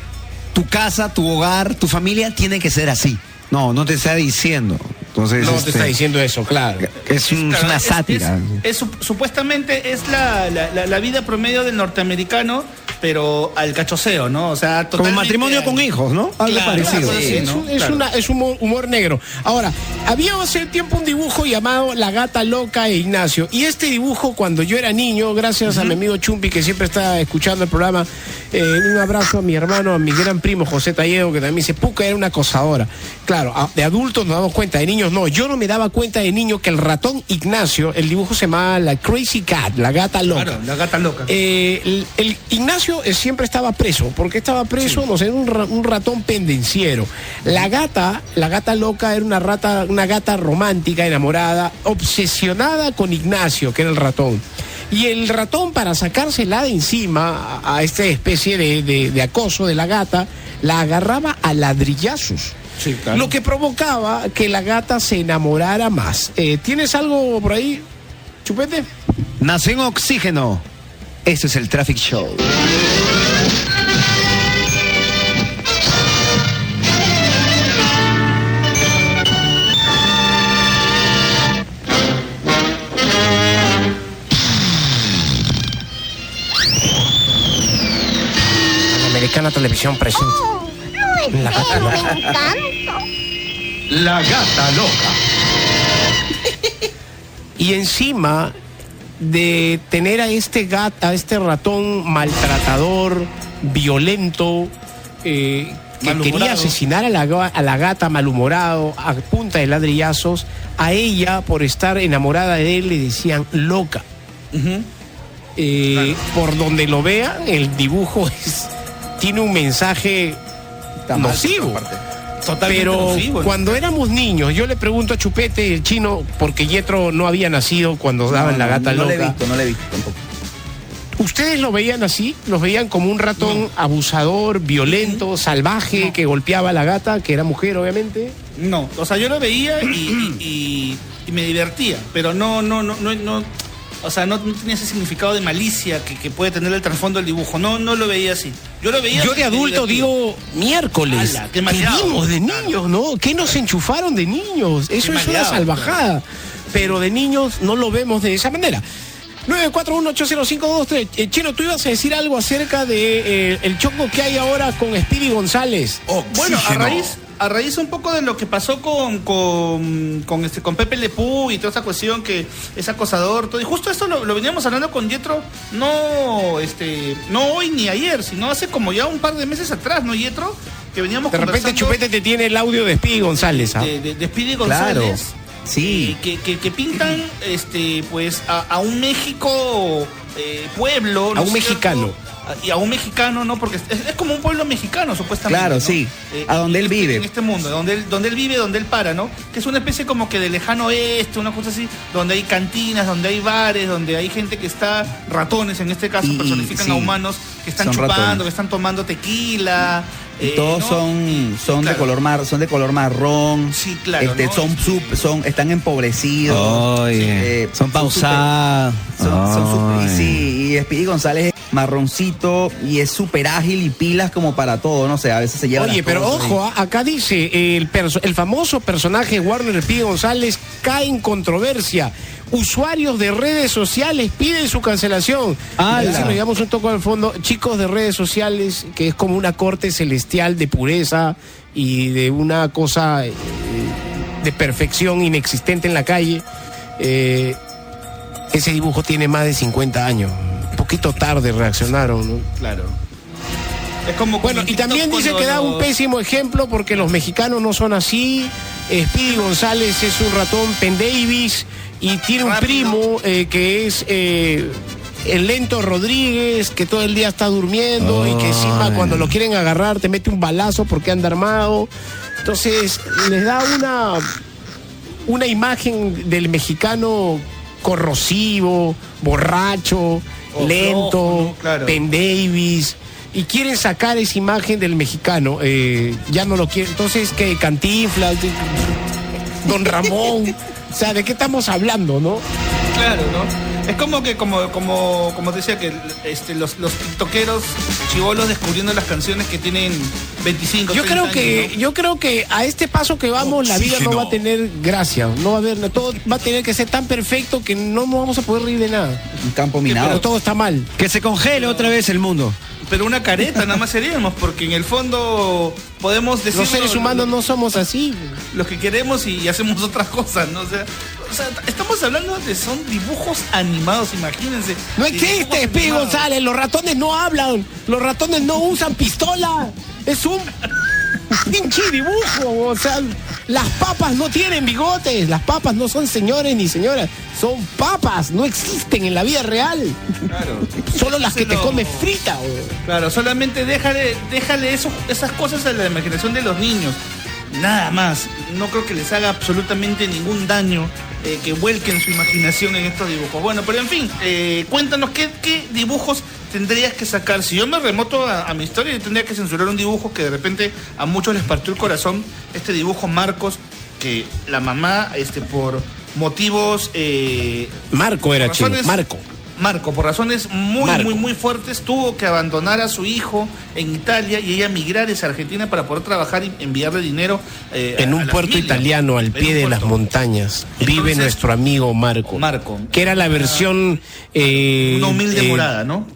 tu casa, tu hogar, tu familia tiene que ser así. No, no te está diciendo. Entonces, No te este, está diciendo eso, claro. Es, un- es una es- sátira. Es, es su- supuestamente es la, la- la- la vida promedio del norteamericano, pero al cachoseo, ¿no? O sea, Como totalmente matrimonio al- con hijos, ¿no? Algo Claro, parecido. así, es, ¿no? un- es Claro. una, es humor, humor negro. Ahora, había hace tiempo un dibujo llamado La Gata Loca e Ignacio. Y este dibujo, cuando yo era niño, gracias a mi amigo Chumpi, que siempre está escuchando el programa, eh, un abrazo a mi hermano, a mi gran primo José Talledo, que también dice, Puca era una acosadora. Claro, a- de adultos nos damos cuenta, de niños no. Yo no me daba cuenta de niño que el ratón Ignacio, el dibujo se llamaba La Crazy Cat, la gata loca. Claro, la gata loca. Eh, el, el Ignacio eh, siempre estaba preso. ¿Por qué estaba preso? No sé, era un, ra- un ratón pendenciero. La gata, la gata loca era una rata, una gata romántica, enamorada, obsesionada con Ignacio, que era el ratón. Y el ratón, para sacársela de encima a, a esta especie de, de- de acoso de la gata, la agarraba a ladrillazos. Lo que provocaba que la gata se enamorara más. Eh, ¿Tienes algo por ahí, Chupete? Nació en Oxígeno. Este es el Traffic Show. Americana Televisión presente. La gata loca. La gata loca. Y encima de tener a este gat, a este ratón maltratador, violento, eh, que quería asesinar a la, ga- a la gata malhumorado a punta de ladrillazos, a ella por estar enamorada de él le decían loca. Eh, Por donde lo vean, el dibujo es, tiene un mensaje mal, nocivo. Totalmente Pero nocivo, ¿no? cuando éramos niños, yo le pregunto a Chupete, el chino, porque Yetro no había nacido cuando daban la gata no loca. lo he visto, no lo he visto tampoco. ¿Ustedes lo veían así? ¿Los veían como un ratón abusador, violento, salvaje, que golpeaba a la gata, que era mujer, obviamente? No, o sea, yo lo veía y, y- y- y me divertía, pero no, no, no, no, no, o sea, no, no tenía ese significado de malicia que, que puede tener el trasfondo del dibujo. No, no lo veía así. Yo lo veía. Yo de adulto digo miércoles. Ala, qué ¿Qué maleado. vimos de niños, no? ¿Qué nos enchufaron de niños? Eso Qué es una salvajada. Pero de niños no lo vemos de esa manera. 941-80523. Eh, Chino, tú ibas a decir algo acerca de eh, el choco que hay ahora con Speedy González. Bueno, a raíz, a raíz un poco de lo que pasó con, con, con este, con Pepe Lepú y toda esa cuestión que es acosador, todo, y justo esto lo, lo veníamos hablando con Yetro, no, este, no hoy ni ayer, sino hace como ya un par de meses atrás, ¿no, Yetro? Que veníamos De repente Chupete te tiene el audio de Speedy González. ¿ah? de, de, de Speedy Claro, González. Sí. eh, que, que- que pintan este pues a, a un México eh, pueblo. ¿no A un es cierto? mexicano. Y a un mexicano, ¿no? Porque es, es como un pueblo mexicano, supuestamente. Claro, ¿no? sí. Eh, A donde él vive. En este mundo, donde él, donde él vive, donde él para, ¿no? Que es una especie como que de lejano oeste, una cosa así, donde hay cantinas, donde hay bares, donde hay gente que está, ratones en este caso, Y- personifican sí. a humanos que están chupando, ratones. que están tomando tequila. Y eh, todos ¿no? son, son de color mar, son de color marrón. Sí, claro, Este, ¿no? son, son, están empobrecidos. Eh, son pausadas. Son, son súper- y sí, y Speedy González es marroncito y es súper ágil y pilas como para todo, no sé, a veces se lleva Oye, pero ojo, ah, acá dice, eh, el, perso- el famoso personaje Warner Speedy González cae en controversia. Usuarios de redes sociales piden su cancelación. ¡Hala! A ver si lo llevamos un toque al fondo. Chicos de redes sociales, que es como una corte celestial de pureza y de una cosa eh, de perfección inexistente en la calle. Eh, ese dibujo tiene más de 50 años. Poquito tarde reaccionaron, ¿no? Claro. Es como Bueno, y también dice que da un pésimo ejemplo porque los mexicanos no son así. Eh, Speedy González es un ratón Penn Davis y tiene un primo eh, que es eh, el lento Rodríguez que todo el día está durmiendo y que encima cuando lo quieren agarrar te mete un balazo porque anda armado. Entonces les da una, una imagen del mexicano corrosivo, borracho, O lento, flojo, ¿no? Claro. Penn Davis. Y quieren sacar esa imagen del mexicano. eh, ya no lo quieren. Entonces, que Cantinflas, Don Ramón. o sea, ¿de qué estamos hablando, no? Claro, ¿no? Es como que, como, como, como te decía, que este, los, los tiktokeros chivolos descubriendo las canciones que tienen 25, Yo 30 creo años, que, ¿no? yo creo que a este paso que vamos, la vida no va a tener gracia. No va a haber, todo va a tener que ser tan perfecto que no nos vamos a poder reír de nada. Un campo Pero minado. todo está mal. Que se congele otra vez el mundo. Pero una careta nada más seríamos, porque en el fondo podemos decir Los seres humanos no somos así. lo que queremos y hacemos otras cosas, ¿no? O sea, o sea, estamos hablando de son dibujos animados, imagínense. No existe, animados. González. Los ratones no hablan. Los ratones no usan pistola. Es un pinche dibujo. O sea, las papas no tienen bigotes. Las papas no son señores ni señoras. Son papas. No existen en la vida real. Claro. Solo las que te comes frita. güey. Claro, solamente déjale, déjale eso, esas cosas a la imaginación de los niños. Nada más. No creo que les haga absolutamente ningún daño eh, que vuelquen su imaginación en estos dibujos. Bueno, pero en fin, eh, cuéntanos qué, qué dibujos tendrías que sacar. Si yo me remoto a, a mi historia, yo tendría que censurar un dibujo que de repente a muchos les partió el corazón. Este dibujo Marcos, que la mamá, este, por motivos... eh, Marco era chino. Marco. Marco, por razones muy, Marco. muy, muy fuertes, tuvo que abandonar a su hijo en Italia y ella migrar hacia Argentina para poder trabajar y enviarle dinero eh, En a- un a puerto familia. italiano al En pie de puerto. las montañas vive nuestro amigo Marco. Marco. Que era la versión... eh, Una humilde eh, morada, ¿no?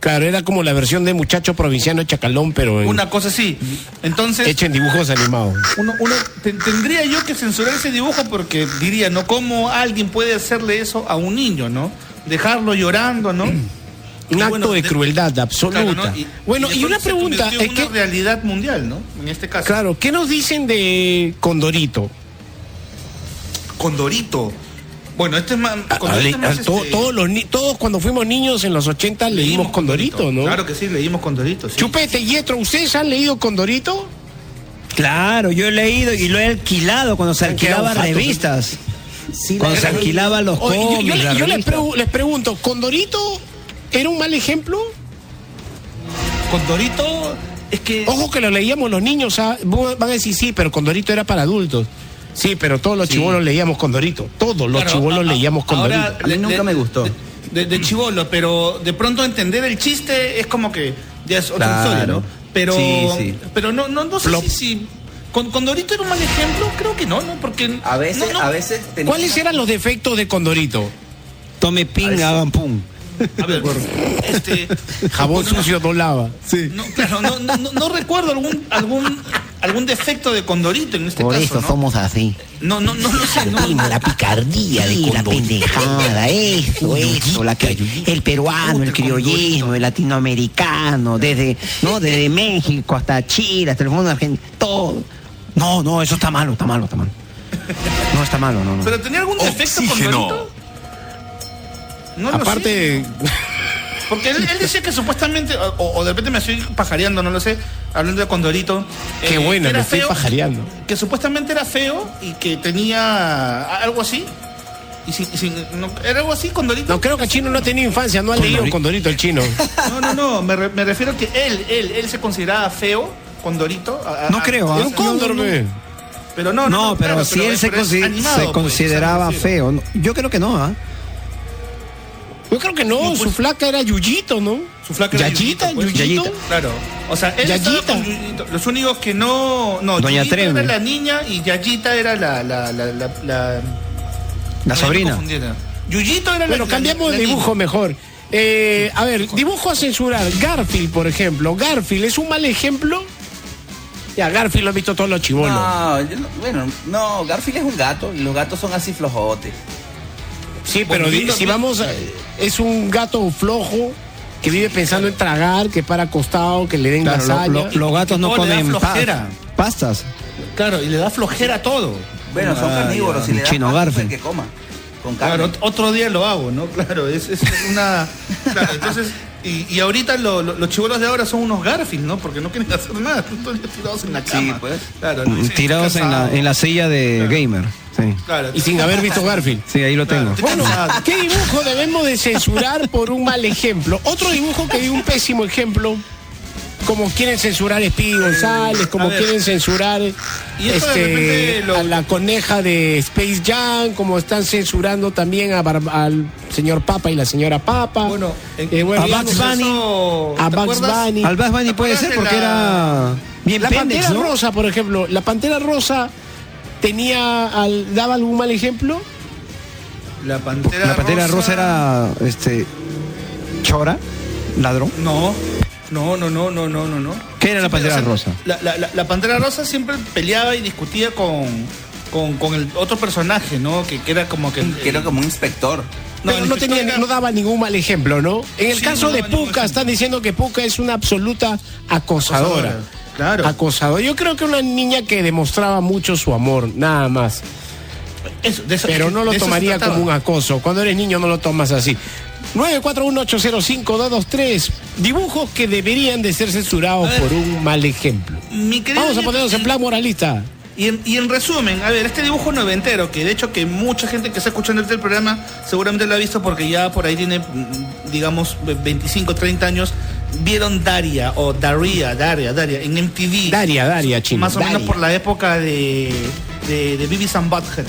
Claro, era como la versión de muchacho provinciano Chacalón, pero en- Una cosa así. Entonces, hecha en dibujos animados. uno, uno- te- tendría yo que censurar ese dibujo porque diría, ¿no? ¿Cómo alguien puede hacerle eso a un niño, ¿no? Dejarlo llorando, ¿no? Un Y acto bueno, de crueldad absoluta. Claro, ¿no? Y- bueno, y una pregunta, es una que- realidad mundial, ¿no? En este caso. Claro, ¿qué nos dicen de Condorito? Condorito. Bueno, este es más. A- Condorito a- es más, a- to- este, todos, los ni- todos cuando fuimos niños en los 80 leímos Condorito, ¿no? Claro que sí, leímos Condorito. Sí. Chupete y Yetro, ¿ustedes han leído Condorito? Claro, yo he leído y lo he alquilado cuando se jatos. revistas. Cuando se alquilaban los yo- cómics, yo, les, pregu- les pregunto, ¿Condorito era un mal ejemplo? Condorito es que. Ojo que lo leíamos los niños, ¿ah? van a decir sí, pero Condorito era para adultos. Sí, pero todos los Sí. chibolos leíamos Condorito. Todos los Claro, a- a- leíamos Condorito. ahora, A mí nunca me gustó. De, de chivolo, pero de pronto entender el chiste es como que ya es otra Claro. historia, ¿no? Pero, Sí, sí. pero no, no, no sé Flop. si, si con Condorito era un mal ejemplo, creo que no, ¿no? Porque A veces, no, no. a veces tenía- ¿Cuáles eran los defectos de Condorito? Tome ping, hagan pum. A ver, este, Jabón sucio no lava. no, claro, no, no, no- no recuerdo algún algún algún defecto de Condorito en este Por caso, eso ¿no? somos así. No, no, no lo sé, no. la picardía de la Condorito. pendejada, eso, eso, la que, el peruano, el criollismo, el latinoamericano, desde, no, desde México hasta Chile, hasta el fondo de Argentina, todo. No, no, eso está malo, está malo, está malo. No está malo, no, no. Pero tenía algún defecto Oxígeno. Condorito? No lo sé. Aparte, Porque él, él decía que supuestamente, o, o de repente me estoy pajareando, no lo sé, hablando de Condorito. qué eh, buena, que me era estoy feo, pajareando. Que supuestamente era feo y que tenía algo así. Y sin- no, ¿Era algo así, Condorito? no creo que el chino no ha tenido infancia, no ha leído Condorito el chino. No, no, no, me, re- me refiero a que él, él, él se consideraba feo, Condorito. a- a- No creo, ¿ah? Era un cóndor, No, no, ve. Pero no, No, pero claro, si pero- él se, pero es consi- animado, se pues, consideraba feo. No, Yo creo que no, ¿ah? Yo creo que no, su flaca era Yuyito, ¿no? Su flaca era Yayita, Yuyito, pues. Yuyito. Claro. O sea, él Yayita. con Yuyito. Los únicos que no. No, Doña Yuyito Treme. era la niña y Yayita era la. La, la, la, la, La sobrina. Yuyito era la. Bueno, la- cambiamos de dibujo niña. mejor. Eh, a ver, dibujo a censurar. Garfield, por ejemplo. Garfield es un mal ejemplo. Ya, Garfield lo han visto todos los chibolos. No, yo no- bueno, no, Garfield es un gato y los gatos son así flojotes. Sí, pero di- si vamos, a- es un gato flojo que vive pensando en tragar, que para acostado, que le den Claro, lo- lasaña. lo- los gatos no todo le da comen pa- flojera. pastas. Claro, y le da flojera a todo. Bueno, son Ah, carnívoros, ya. si le das Chino pasto, Garfield. pues, que coma. Con carne. Claro, ot- otro día lo hago, ¿no? Claro, es, es una. Claro, entonces. Y, y ahorita lo- lo- los chibolos de ahora son unos Garfield, ¿no? Porque no quieren hacer nada, están todo el día tirados en la cama. Sí, pues. Claro, ¿no? Dicen, Tirados "Estoy en la, cansado". en la silla de gamer. Sí. Claro, Y sin haber visto Garfield. Sí, ahí lo tengo. Claro, Bueno. ¿qué dibujo debemos de censurar por un mal ejemplo? Otro dibujo que dio un pésimo ejemplo, como quieren censurar a Speedy González, como a quieren censurar este, lo- a la coneja de Space Jam, como están censurando también a Bar- al señor Papa y la señora Papa. Bueno, en- Eh, bueno, a Bugs Bunny. eso- a ¿te Bugs? Bunny. Al Bass Bunny ¿Te puede ser porque la- era bien La pendex, Pantera ¿no? Rosa, por ejemplo, la Pantera Rosa tenía al- daba algún mal ejemplo. La pantera, La pantera rosa era este chora, ladrón. No, no, no, no, no, no, no. no. ¿Qué era la Siempre, pantera o sea, rosa? La, la- la- la pantera rosa siempre peleaba y discutía con, con, con el otro personaje, ¿no? Que, que era como que. Que era como un inspector. Pero el no, tenía, era- no daba ningún mal ejemplo, ¿no? En el Sí, caso no de Puka, están diciendo que Puka es una absoluta acosadora. Acosadora, claro. Acosadora. Yo creo que una niña que demostraba mucho su amor, nada más. Eso, de eso- Pero no lo tomaría como un acoso. Cuando eres niño no lo tomas así. 941-805-223. Dibujos que deberían de ser censurados ver. por un mal ejemplo. Vamos a ponernos en plan moralista. Y en, y en resumen, a ver, este dibujo noventero, que de hecho que mucha gente que está escuchando este programa seguramente lo ha visto porque ya por ahí tiene, mm, digamos, 25, 30 años, vieron Daria o Daria, Daria, Daria, en MTV. Daria, Daria, chino. Más o menos por la época de, de, de Butthead.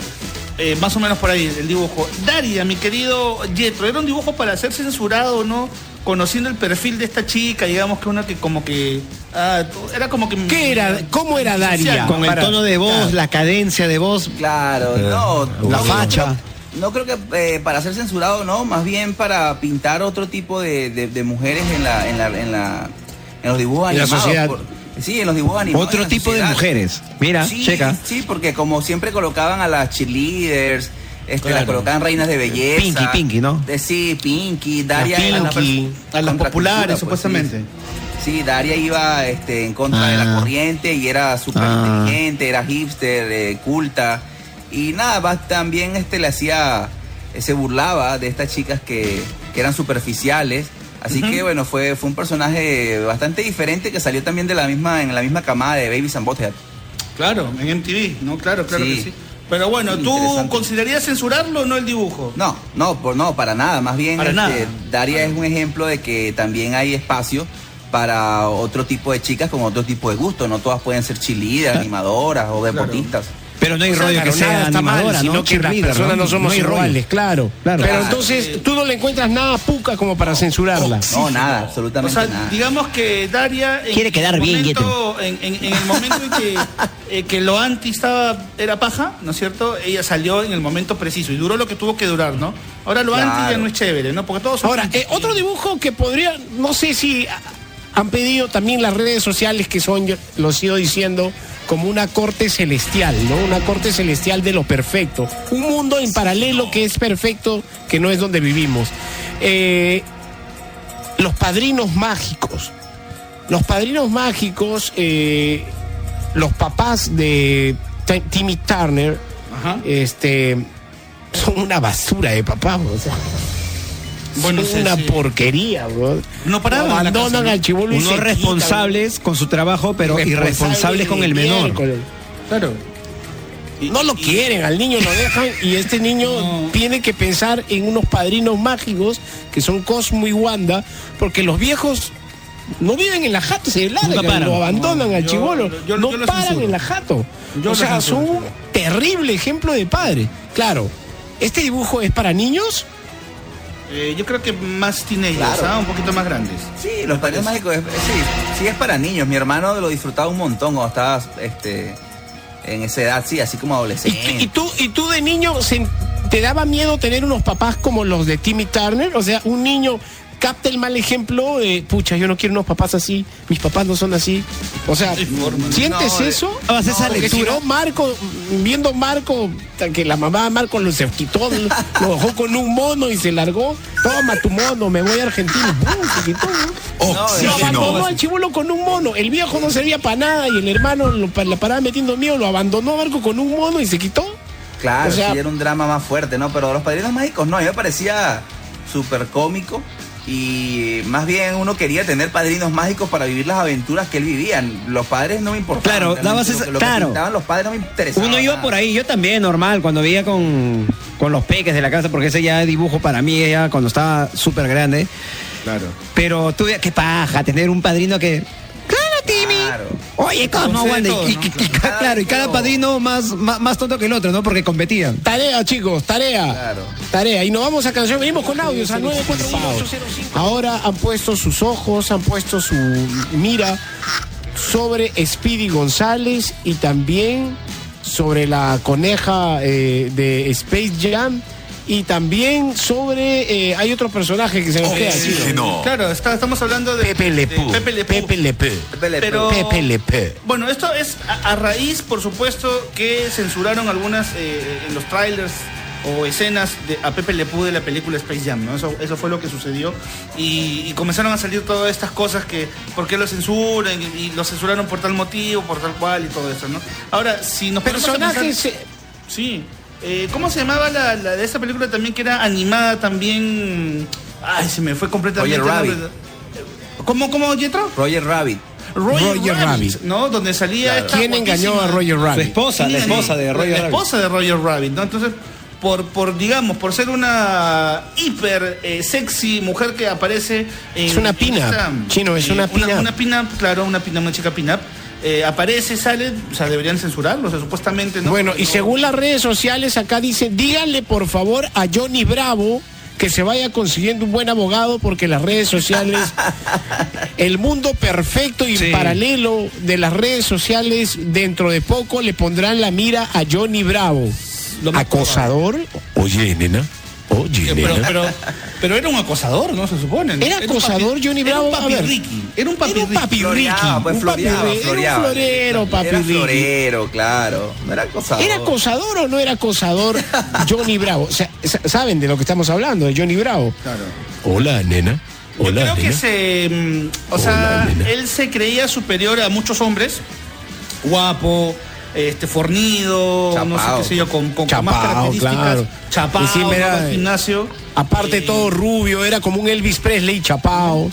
Eh, más o menos por ahí el dibujo. Daria, mi querido Yetro, ¿era un dibujo para ser censurado o no? Conociendo el perfil de esta chica, digamos que una que como que... ah, era como que... ¿Qué era? ¿Cómo era Daria? Con el tono de voz, la cadencia de voz. Claro, no. La no, facha. No creo que eh, para ser censurado, no, más bien para pintar otro tipo de, de- de mujeres en la, en la, en la, en los dibujos En la animados. sociedad. por- sí, en los dibujos animados. Otro tipo de mujeres. Mira, sí, checa. Sí, porque como siempre colocaban a las cheerleaders, este, las Claro. colocaban reinas de belleza. Pinky, Pinky, ¿no? De, sí, Pinky, Daria Las era la Pinky, a las populares, pues, supuestamente. Sí, Sí, Daria iba este, en contra de la Ah. corriente y era súper Ah. inteligente, era hipster, eh, culta. Y nada, va- también este, le hacía, eh, se burlaba de estas chicas que, que eran superficiales. Así que bueno, fue, fue un personaje bastante diferente que salió también de la misma, en la misma camada de Babies and Butthead. Claro, en MTV, ¿no? Claro, claro Sí. que sí. Pero bueno, ¿tú considerarías censurarlo o no el dibujo? No, no, por, no, para nada. Más bien, Para este, nada. Daria es un ejemplo de que también hay espacio para otro tipo de chicas con otro tipo de gusto. No todas pueden ser cheerleaders, animadoras o deportistas. Pero no hay O sea, rollo claro, que sea está mal, animadora, sino las personas no, somos iguales, claro. Claro. Pero Claro. entonces tú no le encuentras nada puca como para censurarla. No, nada, O absolutamente sea, nada. digamos que Daria en Quiere quedar el bien, momento, en, en- en el momento en que, eh, que lo anti estaba era paja, ¿no es cierto? Ella salió en el momento preciso y duró lo que tuvo que durar, ¿no? Ahora lo Claro. anti ya no es chévere, ¿no? Porque todos son Ahora, eh, otro dibujo que podría, no sé si han pedido también las redes sociales que son, yo lo sigo diciendo, como una corte celestial, ¿no? Una corte celestial de lo perfecto. Un mundo en paralelo que es perfecto, que no es donde vivimos. Eh, los padrinos mágicos. Los padrinos mágicos, eh, los papás de Ti- Timmy Turner, Ajá. este, son una basura de papás, o sea. Bueno, sí, una sí. porquería, bro. No paraban la abandonan ¿no? al chivolo y Unos quitan, responsables con su trabajo, pero Irresponsables con el menor. Claro. No lo quieren, al niño lo dejan y este niño tiene que pensar en unos padrinos mágicos que son Cosmo y Wanda, porque los viejos no viven en la jato, se largan, paran. lo abandonan No, al yo- chivolo, no yo paran censuro. en la jato. Yo o sea, censuro, son un terrible ejemplo de padre. Claro, ¿este dibujo es para niños? Eh, yo creo que más teenagers, Claro. ¿ah? un poquito más grandes. Sí, los padrinos mágicos, es- sí, sí es para niños. Mi hermano lo disfrutaba un montón cuando estaba este, en esa edad, sí, así como ¿Y, adolescente. y tú, y tú de niño se- te daba miedo tener unos papás como los de Timmy Turner? O sea, un niño capta el mal ejemplo de, pucha, yo no quiero unos papás así, mis papás no son así. O sea, ¿sientes No, eso? Haces esa Porque si lectura. no, Marco, viendo Marco, que la mamá de Marco lo se quitó, lo dejó con un mono y se largó. Toma tu mono, me voy a Argentina. Se quitó. Lo abandonó al chivolo con un mono. El viejo no servía para nada y el hermano lo, la paraba metiendo miedo, lo abandonó a Marco con un mono y se quitó. Claro, O sea- sí, era un drama más fuerte, ¿no? Pero los padrinos mágicos no, a mí me parecía súper cómico y más bien uno quería tener padrinos mágicos para vivir las aventuras que él vivía. Los padres no me importaban. Claro, dabas lo esa- que- lo que claro. los padres no me interesaba. Uno iba nada. por ahí, yo también, normal, cuando veía con, con los peques de la casa, porque ese ya es dibujo para mí, ya cuando estaba súper grande. Claro. Pero tú, qué paja, tener un padrino que. ¡Claro, Timmy! Claro. Oye, ¿cómo Y, claro, y cada padrino más, más, más tonto que el otro, ¿no? Porque competían. Tarea, chicos, tarea. Claro. Tarea. Y nos vamos a canción. Venimos con audios al 941 Ahora han puesto sus ojos, han puesto su mira sobre Speedy González y también sobre la coneja eh, de Space Jam y también sobre eh, hay otro personaje que se nos queda aquí. Claro, está- estamos hablando de Pepe Le Pew. de Pepe Le Pew. Pepe Le Pew. Pepe Le Pero- Pew. Pepe Le Pew. Bueno, esto es a, a raíz, por supuesto, que censuraron algunas eh, en los trailers o escenas de, a Pepe Le Pew de la película Space Jam, ¿no? Eso, eso fue lo que sucedió. Y, y comenzaron a salir todas estas cosas que, ¿por qué lo censuran? Y, y lo censuraron por tal motivo, por tal cual y todo eso, ¿no? Ahora, si nos Personajes pensar- Sí. Eh, ¿Cómo se llamaba la, la de esa película también que era animada también? Ay, se me fue completamente. Roger Rabbit. ¿Cómo, cómo, Jetro? Roger Rabbit. Roger, Roger Rabbit, Rabbit. ¿no? Donde salía Claro. esta ¿Quién engañó a Roger Rabbit? Su esposa, la ¿Quién esposa de Roger La Rabbit. esposa de Roger Rabbit, ¿no? Entonces, por, por digamos, por ser una hiper eh, sexy mujer que aparece en, Es una pin-up, esta- Chino, es una Una, pin-up. una pin-up, claro, una pin-up, una chica pin-up. Eh, aparece, sale, o sea, deberían censurarlo, o sea, supuestamente no. Bueno, y según las redes sociales, acá dice, díganle por favor a Johnny Bravo que se vaya consiguiendo un buen abogado porque las redes sociales, el mundo perfecto y Sí. paralelo de las redes sociales, dentro de poco le pondrán la mira a Johnny Bravo. ¿Acosador? Oye, nena. Oye, Pero, nena. pero, pero era un acosador, ¿no? Se supone. ¿Era un acosador Johnny era un Bravo? A papi ver. Ricky. Era un papi Era un Ricky. papi Floreaba, Ricky, pues un floreaba, papi- era un floreaba. florero, papi Era Ricky. florero, claro. No era acosador. ¿Era acosador o no era acosador Johnny Bravo? O sea, sa- ¿Saben de lo que estamos hablando, de Johnny Bravo? Hola, nena. Hola, Creo que nena. se. mm, O sea, él se creía superior a muchos hombres. Guapo, este, fornido, no sé Chapao. qué sé yo, con, con, con más Chapao, características. claro. Chapao, no era- gimnasio. Aparte todo rubio, era como un Elvis Presley chapao.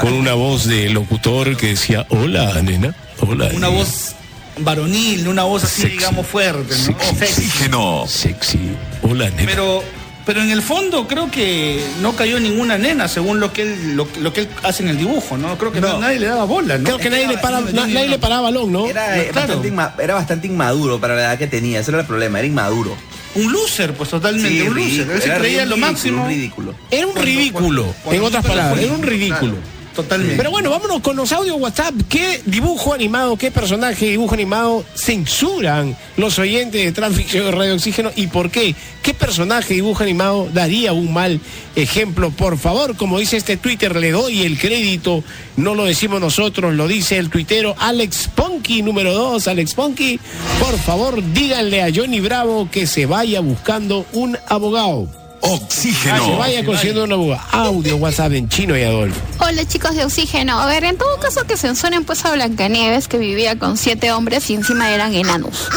Con una voz de locutor que decía, hola, nena. Hola. Una nena". voz varonil, una voz así, Sexy. digamos, fuerte, ¿no? Sexy. Oxígeno. Sexy. Hola, nena. Pero, pero en el fondo creo que no cayó ninguna nena según lo que él, lo, lo que él hace en el dibujo, ¿no? Creo que No. nadie le daba bola, ¿no? Creo que nadie le, para, na- nadie le paraba balón, ¿no? Era, eh, Claro. bastante inma- era bastante inmaduro para la edad que tenía. Ese era el problema, era inmaduro. Un loser, pues totalmente, Sí, un loser. ridículo, Él se era creía lo ridículo, máximo. un ridículo. Era un ridículo, en otras palabras, era un ridículo. Totalmente. Pero bueno, vámonos con los audios WhatsApp. ¿Qué dibujo animado, qué personaje dibujo animado censuran los oyentes de Transficción de Radio Oxígeno y por qué? ¿Qué personaje dibujo animado daría un mal ejemplo? Por favor, como dice este Twitter, le doy el crédito. No lo decimos nosotros, lo dice el tuitero Alex Ponky, número 2. Alex Ponky, por favor, díganle a Johnny Bravo que se vaya buscando un abogado. Oxígeno. Que se vaya consiguiendo un abogado. Audio WhatsApp en chino y Adolfo. Hola chicos de Oxígeno. A ver, en todo caso que censuren pues a Blancanieves que vivía con siete hombres y encima eran enanos.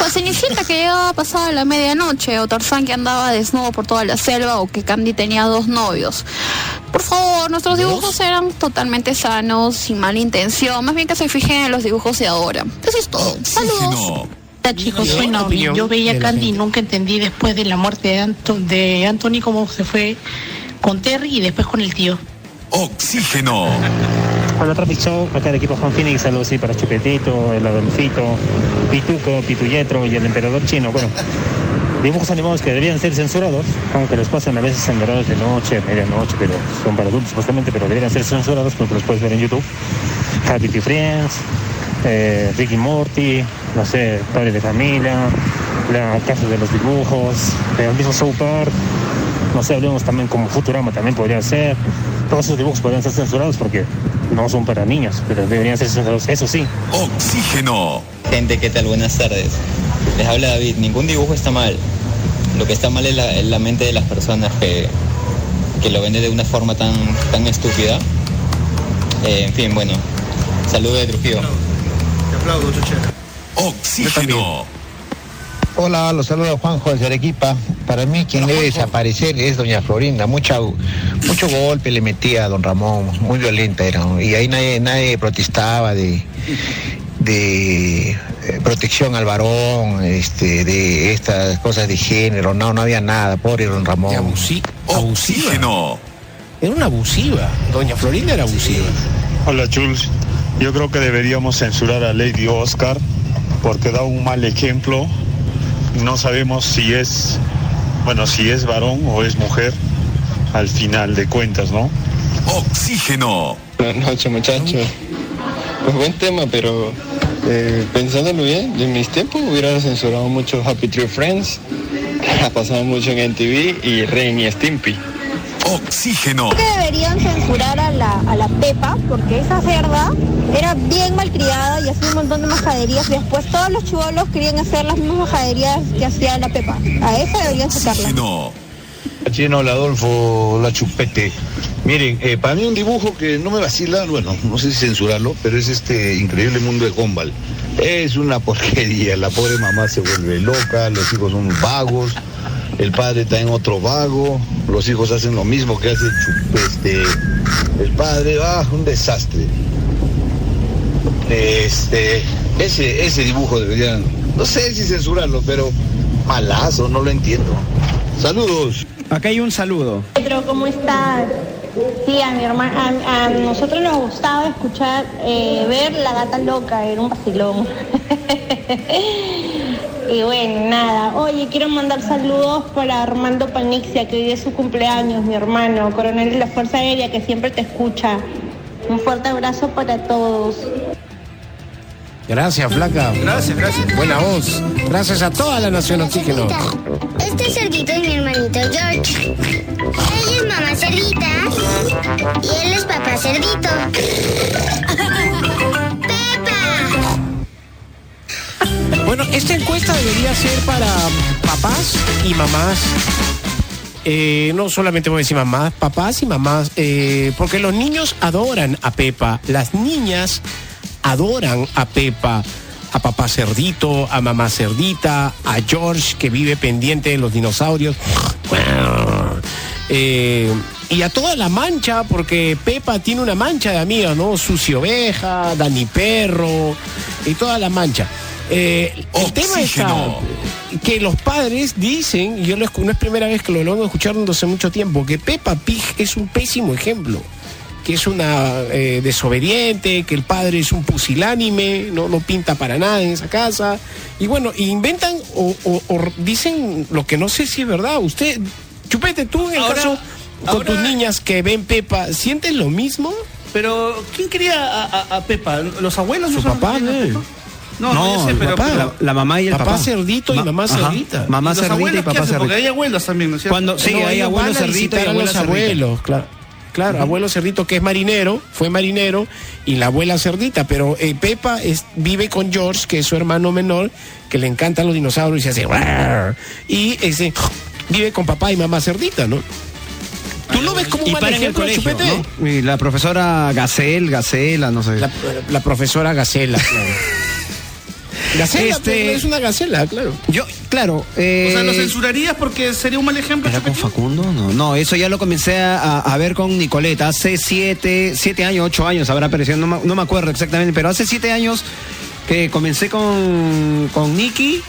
O a Cenicienta que llegaba pasada la medianoche, o Tarzán que andaba desnudo por toda la selva, o que Candy tenía dos novios. Por favor, nuestros dibujos eran totalmente sanos, sin mala intención. Más bien que se fijen en los dibujos de ahora. Eso es todo. Saludos. Hola chicos, soy Naomi. Yo veía a Candy y nunca entendí después de la muerte de, Anto- de Anthony cómo se fue con Terry y después con el tío. Oxígeno. Hola Traffic Show, acá de equipo Juan Phoenix, saludos sí para Chupetito, el Adolfito, Pituco, Pituyetro y el emperador chino. Bueno, dibujos animados que deberían ser censurados, aunque los pasan a veces en horarios de noche, medianoche, pero son para adultos supuestamente, pero deberían ser censurados porque los puedes ver en YouTube. Happy Friends, eh, Ricky Morty, no sé, Padre de Familia, La Casa de los Dibujos, el mismo South Park, no sé, hablemos también como Futurama también podría ser. Todos esos dibujos podrían ser censurados porque no son para niños, pero deberían ser censurados, eso sí. Oxígeno. Gente, ¿qué tal? Buenas tardes. Les habla David. Ningún dibujo está mal. Lo que está mal es la, es la mente de las personas que, que lo venden de una forma tan, tan estúpida. Eh, en fin, bueno. Saludos de Trujillo. Aplaudo. Oxígeno. Hola, los saluda Juanjo desde Arequipa. Para mí quien debe desaparecer es doña Florinda. Mucha, mucho golpe le metía a don Ramón, muy violenta era. ¿no? Y ahí nadie, nadie protestaba de, de eh, protección al varón, este, de estas cosas de género. No, no había nada, pobre don Ramón. Oxígeno. Era una abusiva. Doña Florinda era abusiva. Hola Jules, yo creo que deberíamos censurar a Lady Oscar porque da un mal ejemplo. No sabemos si es, bueno, si es varón o es mujer al final de cuentas, ¿no? Oxígeno. Buenas noches muchachos. Pues buen tema, pero eh, pensándolo bien, en mis tiempos hubiera censurado mucho Happy Tree Friends, que ha pasado mucho en NTV, y Ren y Stimpy. Oxígeno. Creo que deberían censurar a la, a la Pepa, porque esa cerda era bien malcriada y hacía un montón de majaderías. Después todos los chivolos querían hacer las mismas majaderías que hacía la Pepa. A esa deberían sacarla. Chino, hola Adolfo, hola Chupete. Miren, eh, para mí un dibujo que no me vacila, bueno, no sé si censurarlo, pero es este increíble mundo de Gumball. Es una porquería, la pobre mamá se vuelve loca, los hijos son vagos, el padre está en otro vago, los hijos hacen lo mismo que hace Chup- este, el padre, ah, un desastre. Este, ese, ese dibujo deberían, no sé si censurarlo, pero malazo, no lo entiendo. Saludos. Acá hay un saludo. Pedro, ¿cómo estás? Sí, a mi hermana, a, a nosotros nos gustaba escuchar, eh, ver La Gata Loca, era un vacilón. y bueno, nada. Oye, quiero mandar saludos para Armando Panixia, que hoy es su cumpleaños, mi hermano, coronel de la Fuerza Aérea, que siempre te escucha. Un fuerte abrazo para todos. Gracias, flaca. Gracias, gracias. Buena voz. Gracias a toda la nación oxígeno. Este cerdito es mi hermanito George. Ella es mamá cerdita y él es papá cerdito. Bueno, esta encuesta debería ser para papás y mamás. Eh, no solamente voy a decir mamás, papás y mamás, eh, porque los niños adoran a Pepa, las niñas adoran a Pepa, a papá cerdito, a mamá cerdita, a George que vive pendiente de los dinosaurios. Eh, y a toda la mancha, porque Pepa tiene una mancha de amigos, ¿no? Susi Oveja, Dani Perro y toda la mancha. Eh, el tema está que los padres dicen, y yo lo no es primera vez que lo vengo escuchando hace mucho tiempo, que Peppa Pig es un pésimo ejemplo que es una eh, desobediente, que el padre es un pusilánime, no, no pinta para nada en esa casa. Y bueno, inventan o, o- o dicen lo que no sé si es verdad. Usted, Chupete, tú en el Ahora- caso con ahora- tus niñas que ven Pepa, ¿sientes lo mismo? Pero, ¿quién quería a, a- a Pepa? ¿Los abuelos? Su no son- papá, ¿eh? No, no, sé, pero... papá. pero- La, la mamá y el Papá papá. cerdito y mamá ajá. cerdita. Mamá ¿Y los cerdita y abuelos papá hacen? Porque cerdita. hay abuelos también, ¿no es cierto? Cuando, sí, No, hay ellos abuelo van a cerdito y visitar a abuela los cerdita. abuelos, claro. Claro, abuelo cerdito que es marinero, fue marinero, y la abuela cerdita, pero eh, Pepa es, vive con George, que es su hermano menor, que le encantan los dinosaurios y se hace "Rar", y ese vive con papá y mamá cerdita, ¿no? ¿Tú lo ves como un mal para en el ejemplo, colegio, Chupete? ¿no? Y la profesora Gacel, Gacela, no sé. La, la profesora Gacela, claro. Gacela, Este- pues, es una gacela, claro. Yo, claro. Eh, O sea, ¿lo censurarías porque sería un mal ejemplo? ¿Era con Facundo? No, no, eso ya lo comencé a, a ver con Nicoleta. Hace siete, siete años, ocho años habrá aparecido, no, me- no me acuerdo exactamente, pero hace siete años que comencé con, con Nicky.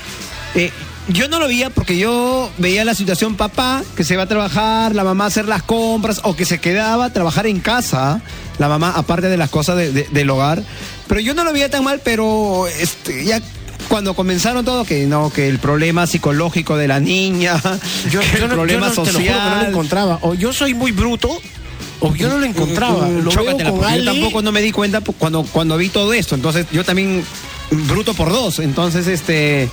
eh, yo no lo veía porque yo veía la situación papá, que se va a trabajar, la mamá a hacer las compras, o que se quedaba a trabajar en casa, la mamá, aparte de las cosas de- de- del hogar. Pero yo no lo veía tan mal, pero este, ya cuando comenzaron todo, que no, que el problema psicológico de la niña, Yo, que yo el no- problema yo no- te lo juro que no social. lo encontraba. O yo soy muy bruto, o yo no lo encontraba. Mm, Lo chócatela, veo con. Yo tampoco no me di cuenta cuando, cuando vi todo esto. Entonces, yo también bruto por dos. Entonces, este.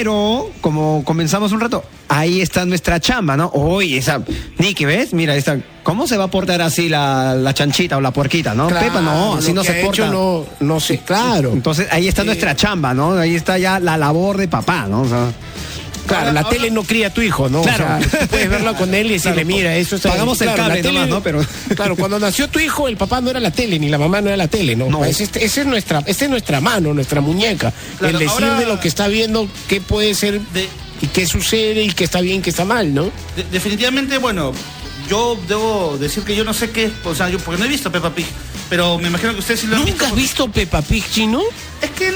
Pero, como comenzamos un rato, ahí está nuestra chamba, ¿no? Oye, esa. Nicky, ¿ves? Mira, esta. ¿Cómo se va a portar así la, la chanchita o la puerquita, no? Claro, Pepa, no, así no se porta. hecho no, no sé, claro. Entonces, ahí está nuestra chamba, ¿no? Ahí está ya la labor de papá, ¿no? O sea, Claro, la tele no cría a tu hijo, ¿no? Claro. O sea, puedes verlo con él y decirle, Claro, mira, eso está pagamos el Claro, cable la tele- nomás, ¿no? Pero- Claro, cuando nació tu hijo, el papá no era la tele, ni la mamá no era la tele, ¿no? No. Ese, este- ese es nuestra, esa es nuestra mano, nuestra muñeca. Claro, el decir ahora- de lo que está viendo, qué puede ser De- y qué sucede y qué está bien, qué está mal, ¿no? De- definitivamente, bueno, yo debo decir que yo no sé qué es, o sea, yo porque no he visto Peppa Pig, pero me imagino que ustedes sí lo han ¿Nunca has visto. visto Peppa Pig, chino? Es que,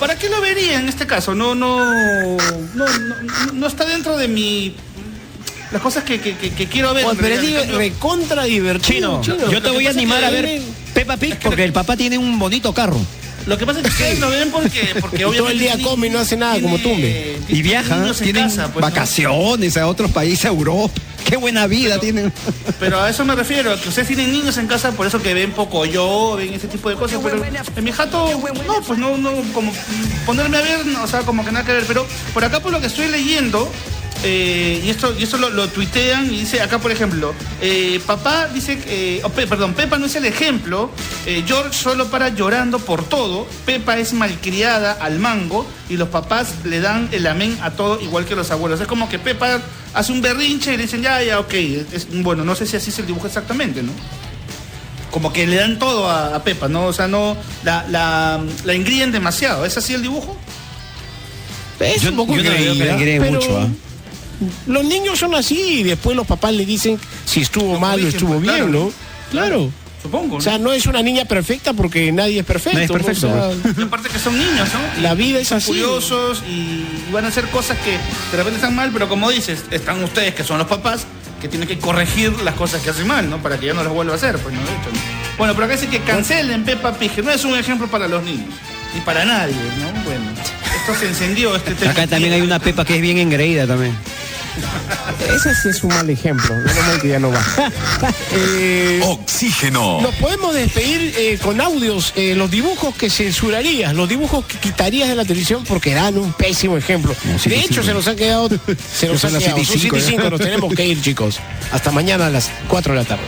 ¿para qué lo vería en este caso? No, no, no, no, no- no está dentro de mi... Las cosas que, que- que- que quiero ver. En pero es recontra divertido. Chino, chino. yo te voy a animar a ver Peppa Pig porque el papá tiene un bonito carro. Lo que pasa es que ustedes lo ven porque, porque todo el día come y no hace nada como tiene- tumbe. Y viaja, niños en tienen casa, pues, ¿no? vacaciones a otros países, a Europa. Qué buena vida tienen. Pero a eso me refiero, a que ustedes tienen niños en casa, por eso que ven poco yo, ven ese tipo de cosas. Pero en mi jato, no, pues no, no, como ponerme a ver, no, o sea, como que nada que ver. Pero por acá, por lo que estoy leyendo, eh, y esto, y esto lo, lo tuitean y dice acá, por ejemplo, eh, papá dice, que, eh, oh, Pe- perdón, Pepa no es el ejemplo, eh, George solo para llorando por todo, Pepa es malcriada al mango y los papás le dan el amén a todo igual que los abuelos. Es como que Pepa hace un berrinche y le dicen, ya, ya, ok, es- bueno, no sé si así es el dibujo exactamente, ¿no? Como que le dan todo a, a Pepa, ¿no? O sea, no, la, la, la engríen demasiado. ¿Es así el dibujo? Es Yo- un poco yo no que pero mucho, ¿ah? Los niños son así y después los papás le dicen si estuvo mal o estuvo pues, bien, claro, ¿no? Claro. Supongo. O sea, no es una niña perfecta porque nadie es perfecto. Nadie es ¿no? perfecto, O sea, Y aparte que son niños, ¿no? La vida es son así. curiosos y van a hacer cosas que de repente están mal, pero como dices, están ustedes que son los papás que tiene que corregir las cosas que hace mal, ¿no? Para que ya no las vuelva a hacer, pues, ¿no? De hecho, ¿no? Bueno, pero acá dice que cancelen Peppa Pig, que no es un ejemplo para los niños, ni para nadie, ¿no? Bueno, esto se encendió, este tema. Acá también hay una pepa que es bien engreída también. Ese sí es un mal ejemplo. Menos que ya no va. Eh, Oxígeno. Nos podemos despedir eh, con audios, eh, los dibujos que censurarías, los dibujos que quitarías de la televisión porque dan un pésimo ejemplo. de hecho, se nos ha quedado, se nos Son ha las quedado. y Son cinco, siete y ya. cinco, nos tenemos que ir, chicos. Hasta mañana a las 4 de la tarde.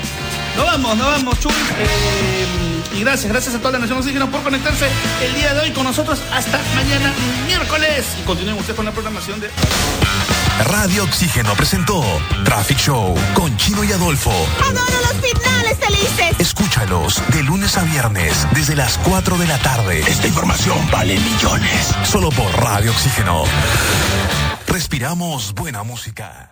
Nos vamos, nos vamos, Chuy. Eh, y gracias, gracias a toda la Nación Oxígeno por conectarse el día de hoy con nosotros. Hasta mañana, miércoles. Y continúen ustedes con la programación de. Radio Oxígeno presentó Traffic Show con Chino y Adolfo. Adoro los finales felices. Escúchalos de lunes a viernes desde las 4 de la tarde. Esta información vale millones. Solo por Radio Oxígeno. Respiramos buena música.